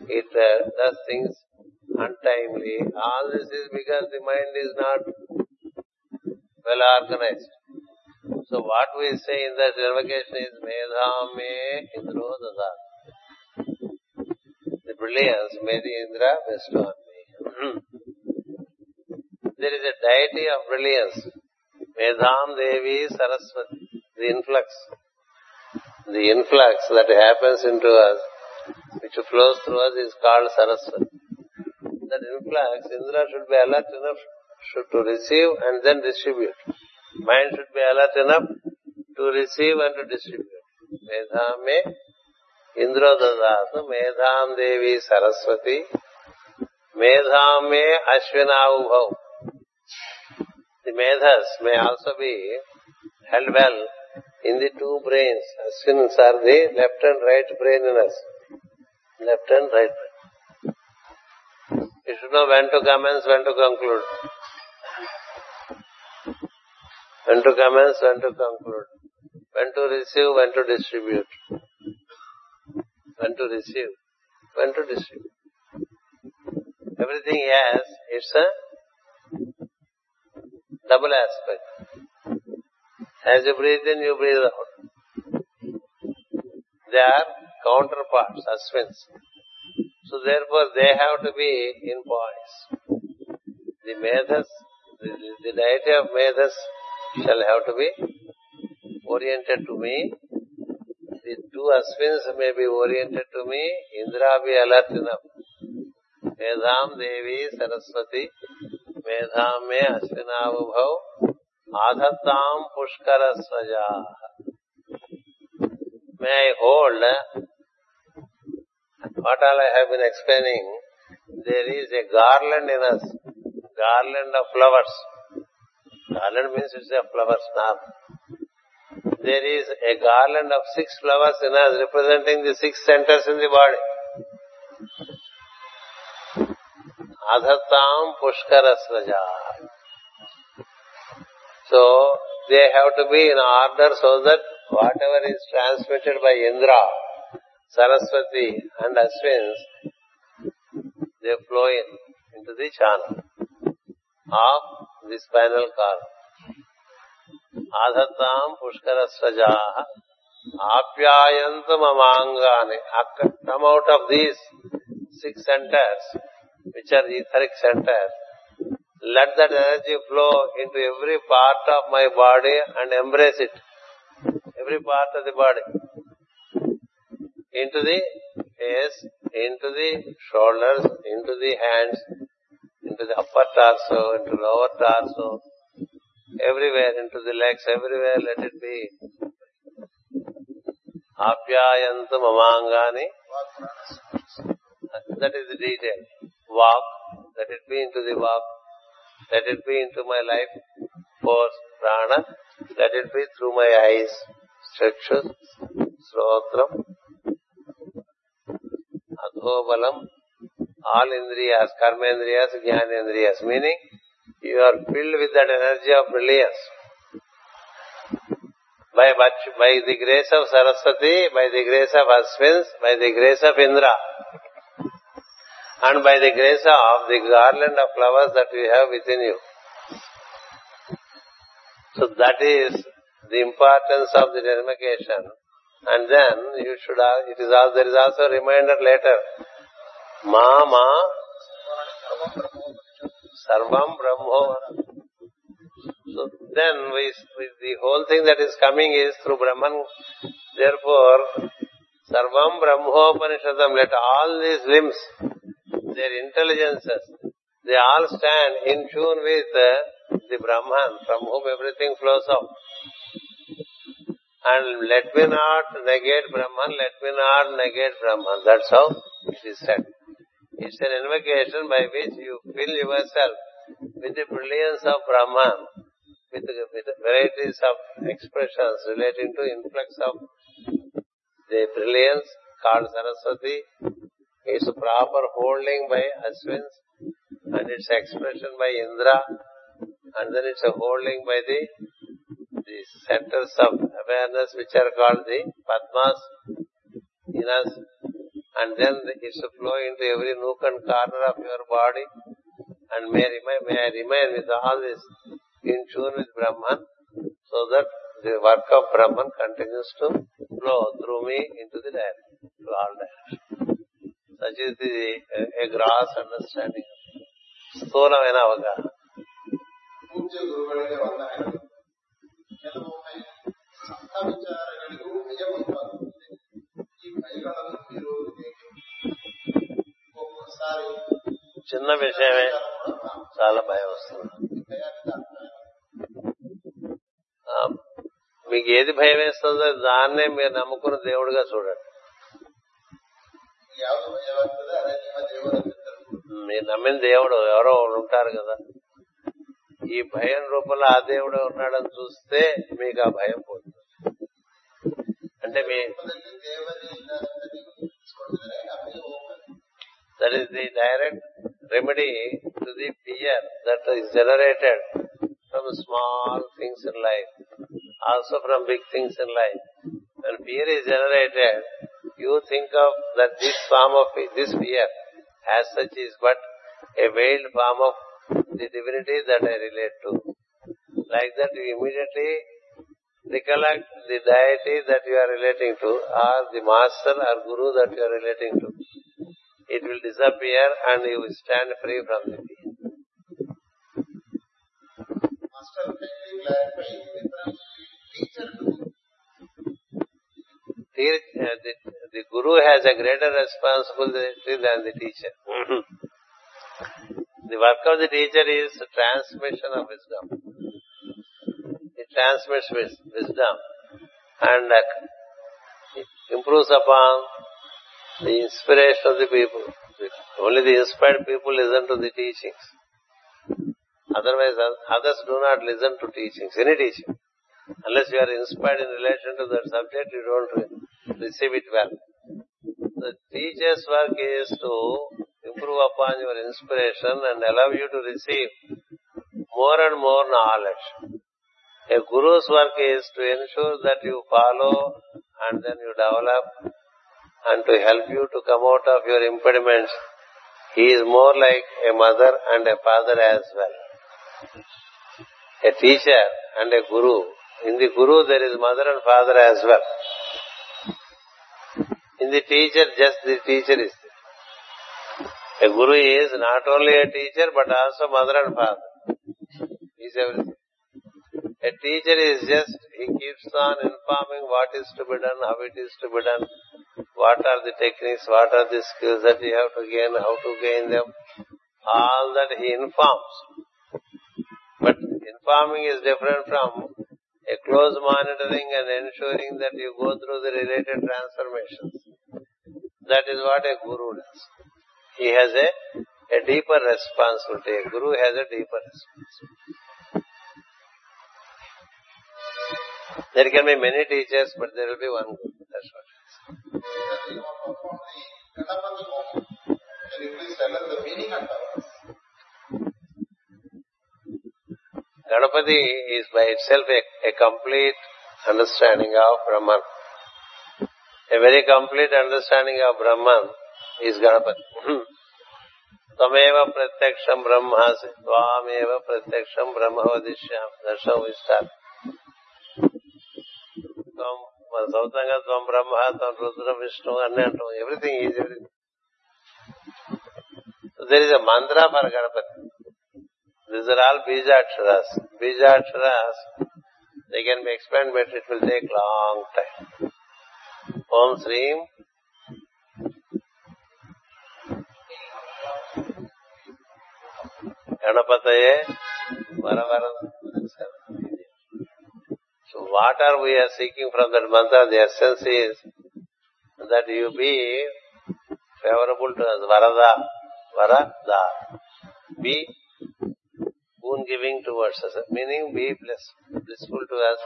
it uh, does things untimely. All this is because the mind is not well organized. So what we say in that invocation is Medhame Indro Dada. The brilliance, the Indra bestow on me. there is a deity of brilliance. Medham Devi Saraswati. The influx. The influx that happens into us, which flows through us is called Saraswati. That influx, Indra should be alert enough should to receive and then distribute. Mind should be alert enough to receive and to distribute. Medhame Indra Dadatu Medham Devi Saraswati Medhame Ashwinavubhav the medhas may also be held well in the two brains. Ashwins are the left and right brain in us. Left and right brain. You should know when to commence, when to conclude. When to commence, when to conclude. When to receive, when to distribute. When to receive, when to distribute. Everything has its a double aspect. As you breathe in, you breathe out. They are counterparts, aswins. So therefore they have to be in poise. The Medhas, the, the deity of Medhas shall have to be oriented to me. The two Aswins may be oriented to me. Indra be alert enough. मेधाम देवी सरस्वती मेधाम में अश्विनाभव आधत्ताम पुष्कर स्वजा may I hold what all I have been explaining. There is a garland in us, garland of flowers. Garland means it's a flower snap. There is a garland of six flowers in us representing the six centers in the body. Adhattam Pushkara Sraja. So, they have to be in order so that whatever is transmitted by Indra, Saraswati and Ashwins, they flow in into the channel of the spinal cord. Adhattam Pushkara Sraja Apyayantu Mamangani. Come out of these six centers, which are etheric centers. Let that energy flow into every part of my body and embrace it. Every part of the body. Into the face, into the shoulders, into the hands, into the upper torso, into lower torso, everywhere, into the legs, everywhere, let it be. Apyayantu mamangani. That is the detail. Walk, let it be into the walk. Let it be into my life force, prana. Let it be through my eyes, chakshus, srotram, adhobalam, all indriyas, karmendriyas, jnanendriyas. Meaning, you are filled with that energy of brilliance. By, by the grace of Saraswati, by the grace of Aswins, by the grace of Indra, and by the grace of the garland of flowers that you have within you. So that is the importance of the dermacation. And then you should it is also, there is also a reminder later. Mama Sarvam Brahmo. So then we, the whole thing that is coming is through Brahman. Therefore, Sarvam Brahmopanishadam, let all these limbs their intelligences, they all stand in tune with the Brahman from whom everything flows out. And let me not negate Brahman, let me not negate Brahman. That's how it is said. It's an invocation by which you fill yourself with the brilliance of Brahman, with, with varieties of expressions relating to influx of the brilliance called Saraswati, its proper holding by Aswins, and its expression by Indra and then it's a holding by the the centers of awareness which are called the Padmas, Inas, and then it should flow into every nook and corner of your body and may remain, may I remain with all this in tune with Brahman so that the work of Brahman continues to flow through me into the land, to all that. Such is the, a, a gross understanding. స్థూలమైన అవగాహన చిన్న విషయమే. చాలా భయం వస్తుంది. మీకు ఏది భయం వేస్తుందో దాన్నే మీరు నమ్ముకున్న దేవుడిగా చూడండి. మీరు నమ్మిన దేవుడు ఎవరో ఉంటారు కదా. ఈ భయం రూపంలో ఆ దేవుడే ఉన్నాడని చూస్తే మీకు ఆ భయం పోతుంది అంటే మీ that is the direct remedy to the fear that is generated from small things in life also from big things in life when fear is generated, you think of that this form of this fear as such is but a veiled form of the divinity that I relate to. Like that you immediately recollect the deity that you are relating to or the master or guru that you are relating to. it will disappear and you will stand free from the pain. Master, kindly clarify the difference between teacher and guru. Te- uh, the, the guru has a greater responsibility than the teacher. the work of the teacher is transmission of wisdom. It transmits wis- wisdom and uh, improves upon the inspiration of the people. Only the inspired people listen to the teachings. Otherwise, others do not listen to teachings, any teaching. Unless you are inspired in relation to that subject, you don't re- receive it well. The teacher's work is to improve upon your inspiration and allow you to receive more and more knowledge. A guru's work is to ensure that you follow and then you develop and to help you to come out of your impediments. He is more like a mother and a father as well. A teacher and a guru. In the guru there is mother and father as well. In the teacher, just the teacher is. A guru is not only a teacher but also mother and father. He is everything. A teacher is just, he keeps on informing what is to be done, how it is to be done, what are the techniques, what are the skills that you have to gain, how to gain them. All that he informs. But informing is different from a close monitoring and ensuring that you go through the related transformations. That is what a guru does. He has a, a deeper responsibility. Guru has a deeper responsibility. There can be many teachers, but there will be one guru. That's what it is. Is by itself a, a complete understanding of Brahman. A very complete understanding of Brahman is Ganapati. Tvameva pratyaksham brahmasi, tvameva pratyaksham brahma vadishyam. That's how we start. త్వం మన సౌతంగా త్వం బ్రహ్మ త్వం రుద్ర విష్ణు అన్నీ అంటాం everything is everything there is a mantra for Ganapati These are all Bijaksharas. Bijaksharas, they can be explained, but it will take long time. Om Sreem. Ganapataye Varavara. So what are we are seeking from that mantra? The essence is that you be favorable to us. Varada. Varada. Be boon giving towards us, meaning be blissful to us,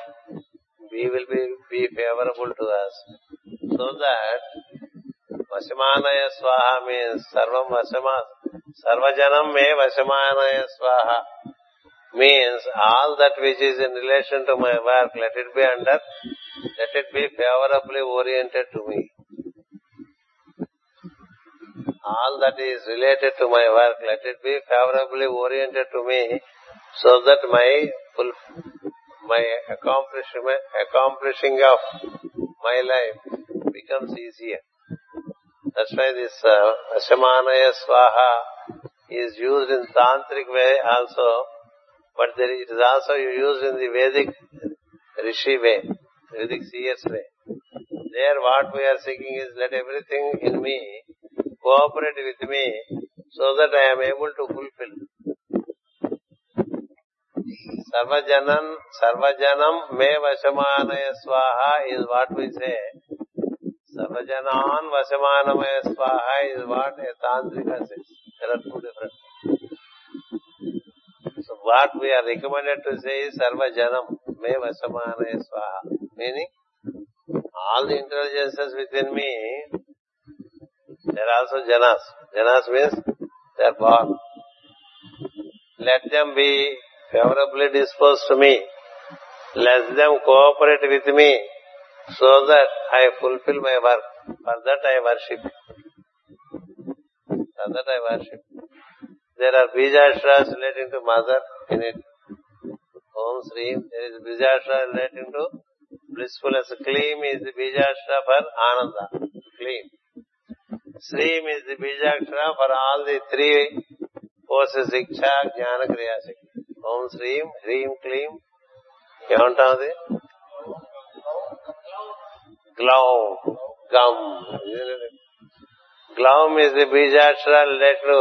be will be, be favorable to us, so that Vashamanaya Swaha means Sarvam Vashama, Me Vashamanaya Swaha means all that which is in relation to my work, let it be under, let it be favorably oriented to me. all that is related to my work, let it be favorably oriented to me so that my full, my accomplishment, accomplishing of my life becomes easier. That's why this uh, Ashamanaya Swaha is used in tantric way also, but it is also used in the Vedic Rishi way, Vedic seers way. There what we are seeking is let everything in me cooperate with me so that I am able to fulfill. Sarvajanam, Sarvajanam me Vashamanaya Swaha is what we say. Sarvajanan Vashamanamaya Swaha is what a Tantrika says. There are two different. So what we are recommended to say is Sarvajanam me Vashamanaya Swaha. Meaning, all the intelligences within me they are also janas. Janas means they are born. Let them be favorably disposed to me. Let them cooperate with me so that I fulfill my work. For that I worship. For that I worship. There are Bijashras relating to mother in it. Om Sri. There is Bijashra relating to blissfulness. Kleem is the Bijashra for Ananda. Kleem. Sreem is the Bijakshara for all the three forces Iksha, Jnana, Kriya Shakti. ఓం శ్రీం హ్రీం క్లీం ఏమంటాం అది glove gum గ్లౌమ్ is the బీజాక్షర led to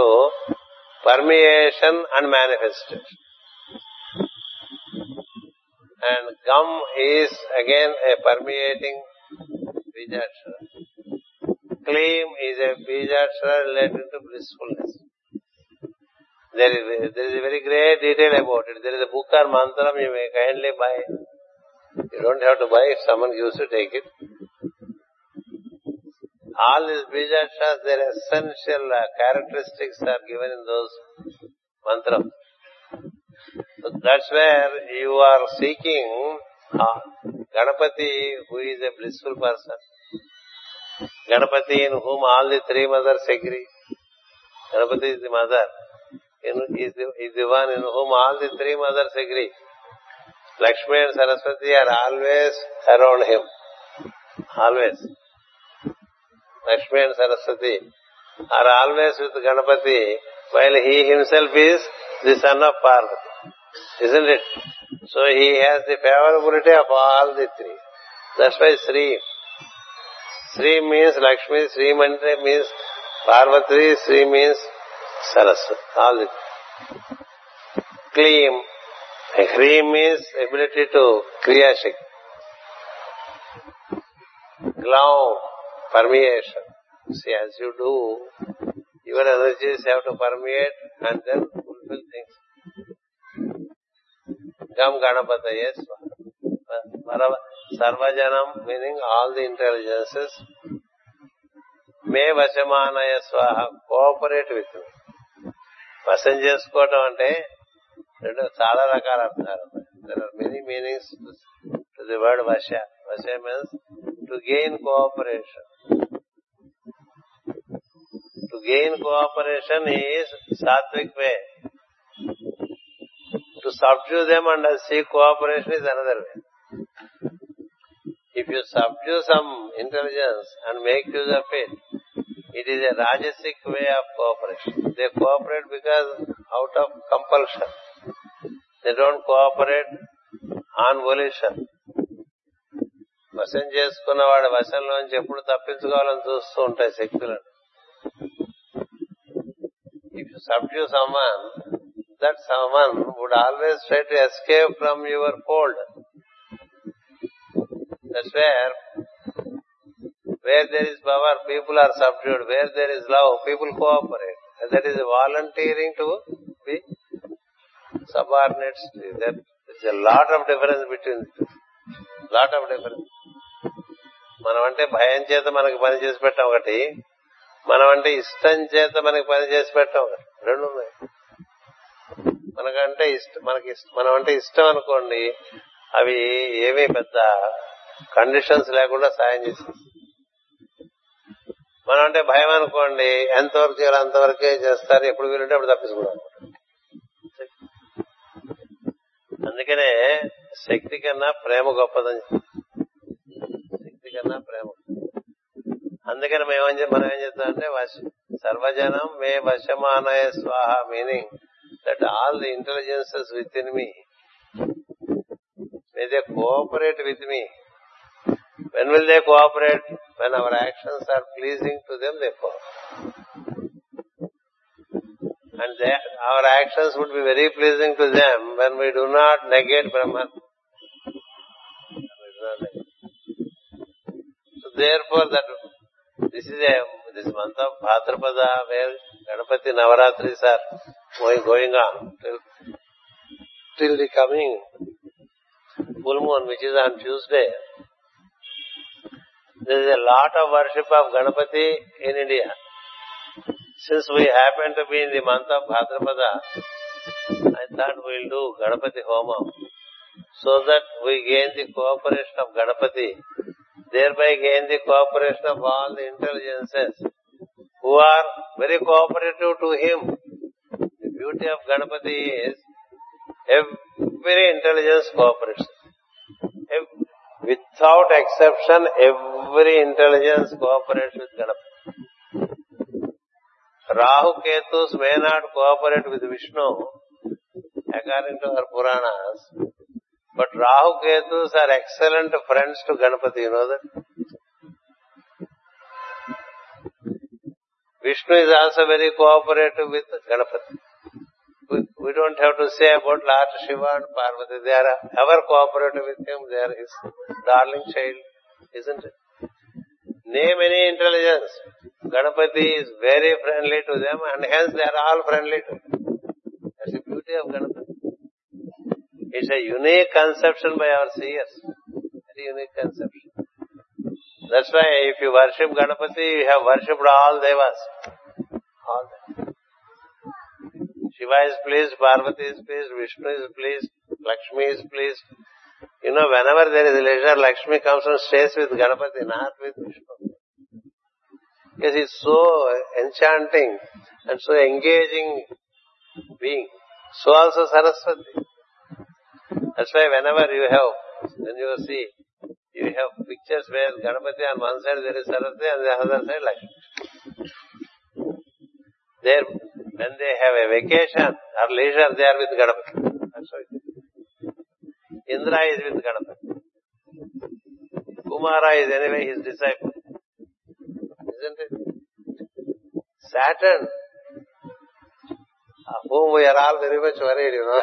permeation and manifestation. And gum is again a permeating Bijashara. Claim is a Bijashara related to blissfulness. There is, there is a very great detail about it. There is a book or mantram you may kindly buy. You don't have to buy. If someone gives you, take it. all these Bijasharas, their essential uh, characteristics are given in those mantras. So that's where you are seeking uh, Ganapati, who is a blissful person. Ganapati in whom all the three mothers agree. Ganapati is the mother. In, is the one in whom all the three mothers agree. Lakshmi and Saraswati are always around him. Always. Lakshmi and Saraswati are always with Ganapati while he himself is the son of Parvati. Isn't it? So he has the favorability of all the three. That's why Sri. Sri means Lakshmi, Sri Mante means Parvati, Sri means Saraswati. All the Kleem. Hri means ability to Kriya Shakti. Glow, permeation. See, as you do, your energies have to permeate and then fulfill things. Gam Ganapataya Swaha. Sarvajanam meaning all the intelligences. మే వశమానయ స్వాహ cooperate with వశం చేసుకోవటం అంటే రెండు చాలా రకాల అర్థాలు there are many meanings to the word vasha vasha means to gain cooperation to gain cooperation is Satvik way to subdue them and seek cooperation is another way If you subdue some intelligence and make use of it, it is a rajasic way of cooperation. They cooperate because out of compulsion. They don't cooperate on volition. వశం చేసుకున్న వాడి వశంలోంచి ఎప్పుడు తప్పించుకోవాలని చూస్తూ ఉంటాయి శక్తులను if you subdue someone that someone would always try to escape from your fold That's where, where there is power, people are subdued. Where there is love, people cooperate. And that is volunteering to be subordinates. There is a lot of difference between the two. Lot of difference. మనం అంటే భయం చేత మనకి పని చేసి పెట్టాం ఒకటి మనం అంటే ఇష్టం చేత మనకి పని చేసి పెట్టాం రెండు ఉన్నాయి. మనకంటే ఇష్టం మనకి మనం అంటే ఇష్టం అనుకోండి అవి ఏమీ పెద్ద కండిషన్స్ లేకుండా సాయం చేస్తుంది మనం అంటే భయం అనుకోండి ఎంతవరకు చేయాలి అంతవరకే చేస్తారు ఎప్పుడు వీలుంటే అప్పుడు తప్పించుకోవడం అందుకనే శక్తి కన్నా ప్రేమ గొప్పదని శక్తి కన్నా ప్రేమ. అందుకని మేమేం మనం ఏం చెప్తామంటే సర్వజనం మే వశమానయ స్వాహ meaning that all the intelligences within me may they cooperate with me When will they cooperate? When our actions are pleasing to them, they cooperate. And they, our actions would be very pleasing to them when we do not negate Brahman. So therefore that a this month of Bhadrapada where Ganapati Navaratris are going, going on till, till the coming full moon which is on Tuesday. There is a lot of worship of Ganapati in India. Since we happen to be in the month of Bhadrapada, I thought we'll do Ganapati Homa so that we gain the cooperation of Ganapati, thereby gain the cooperation of all the intelligences who are very cooperative to him. The beauty of Ganapati is every intelligence cooperates. Without exception, every intelligence cooperates with Ganapati. Rahu Ketus may not cooperate with Vishnu according to our Puranas, but Rahu Ketus are excellent friends to Ganapati, you know that? Vishnu is also very cooperative with Ganapati. We, we don't have to say about Lord Shiva and Parvati. They are ever cooperative with him. They are his darling child, isn't it? Name any intelligence. Ganapati is very friendly to them and hence they are all friendly to him. That's the beauty of Ganapati. It's a unique conception by our seers. Very unique conception. That's why if you worship Ganapati, you have worshipped all devas. All them. Shiva is pleased, Parvati is pleased, Vishnu is pleased, Lakshmi is pleased. You know, whenever there is leisure, Lakshmi comes and stays with Ganapati, not with Vishnu. Because he's so enchanting and so engaging being. So also Saraswati. That's why whenever you have, when you see, you have pictures where Ganapati on one side there is Saraswati and the other side Lakshmi. There, when they have a vacation or leisure, they are with Ganapati. That's how it is. Indra is with Ganapati. Kumara is anyway his disciple. Isn't it? Saturn, of whom we are all very much worried, you know.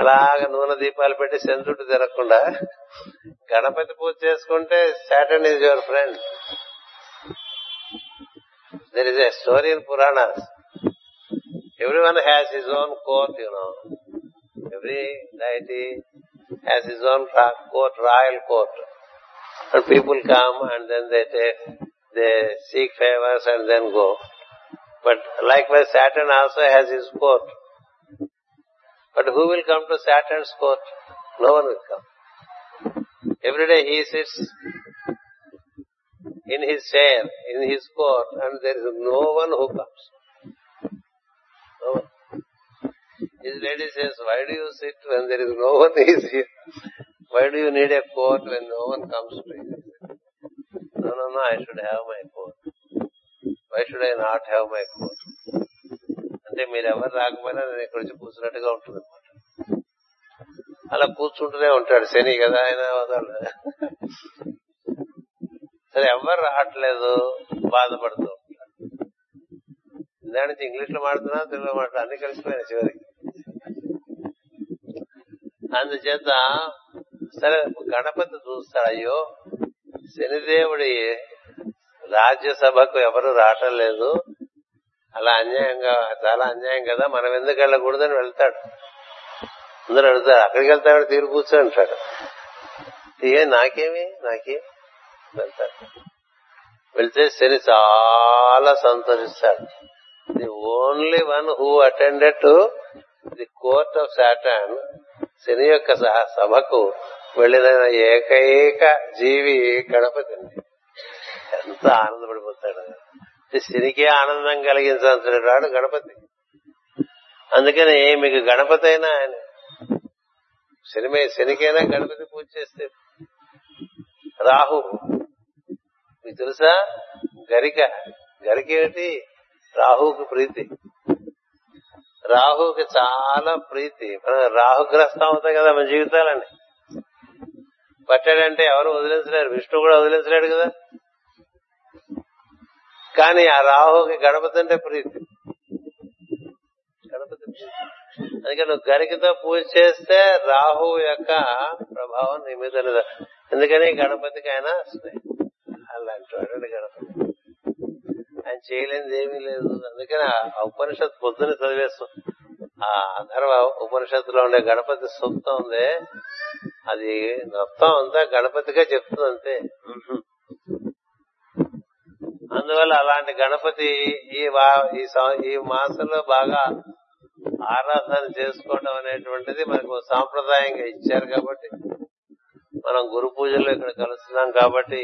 అలాగ నూనె దీపాలు పెట్టి చంద్రుడు తిరగకుండా గణపతి పూజ చేసుకుంటే Saturn is your friend there is a story in Puranas every one has his own court you know every deity has his own court royal court and people come and then they take they seek favours and then go but like wise Saturn also has his court but who will come to Saturn's court? No one will come. Every day he sits in his chair, in his court, and there is no one who comes. No one. His lady says, why do you sit when there is no one is here? Why do you need a court when no one comes to you? No, no, no, I should have my court. Why should I not have my court? అంటే మీరు ఎవరు రాకపోయినా నేను ఇక్కడ వచ్చి కూర్చున్నట్టుగా ఉంటుంది అనమాట అలా కూర్చుంటూనే ఉంటాడు శని కదా ఆయన సరే ఎవరు రావట్లేదు బాధపడుతూ ఉంటాడు. నుంచి ఇంగ్లీష్లో మాడుతున్నా తెలుగులో మాట్లాడు అన్ని కలిసిపోయినాయి చివరికి. అందుచేత సరే గణపతి చూస్తాడు అయ్యో శనిదేవుడి రాజ్యసభకు ఎవరు రావటం లేదు అలా అన్యాయంగా చాలా అన్యాయం కదా మనం ఎందుకు వెళ్ళకూడదని వెళ్తాడు. అందరూ అడుగుతారు అక్కడికి వెళ్తాడు తీరు కూర్చో అంటాడు ఏ నాకేమి? నాకేం? వెళ్తాడు. వెళ్తే శని చాలా సంతోషిస్తాడు. The only one who attended to the court of Saturn Shani యొక్క సభకు వెళ్ళిన ఏకైక జీవి గణపతి ఎంత ఆనందపడిపోతాడు. శనికే ఆనందం కలిగించాల్సినవాడు గణపతి. అందుకని మీకు గణపతి అయినా ఆయన. శనిమే శనికైనా గణపతి పూజ చేస్తే రాహు. మీకు తెలుసా? గరిక. గరిక ఏమిటి రాహుకి ప్రీతి. రాహుకి చాలా ప్రీతి. మనం రాహుగ్రస్తం అవుతాం కదా మన జీవితాలని పట్టాడంటే ఎవరు వదిలించలేరు. విష్ణు కూడా వదిలించలేడు కదా. కానీ ఆ రాహుకి గణపతి అంటే ప్రీతి. గణపతి ప్రీతి. అందుకే నువ్వు గరికతో పూజ చేస్తే రాహు యొక్క ప్రభావం నీ మీద లేదు. ఎందుకని గణపతికి ఆయన అలాంటి వాడు గణపతి. ఆయన చేయలేనిది ఏమీ లేదు. అందుకని ఆ ఉపనిషత్ పొద్దున చదివేస్తాం. ఆ అధర్వ ఉపనిషత్తులో ఉండే గణపతి సూక్తం ఉంది. అది మొత్తం అంతా గణపతిగా చెప్తుంది అంతే. అందువల్ల అలాంటి గణపతి ఈ ఈ ఈ మాసంలో బాగా ఆరాధన చేసుకోవడం అనేటువంటిది మనకు సాంప్రదాయంగా ఇచ్చారు కాబట్టి మనం గురు పూజల్లో ఇక్కడ కలుస్తున్నాం కాబట్టి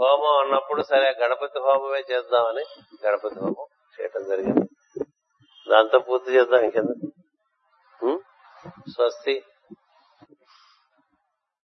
హోమం ఉన్నప్పుడు సరే గణపతి హోమమే చేద్దామని గణపతి హోమం చేయటం జరిగింది. దాంతో పూర్తి చేద్దాం ఇంకెందుకు? స్వస్తి.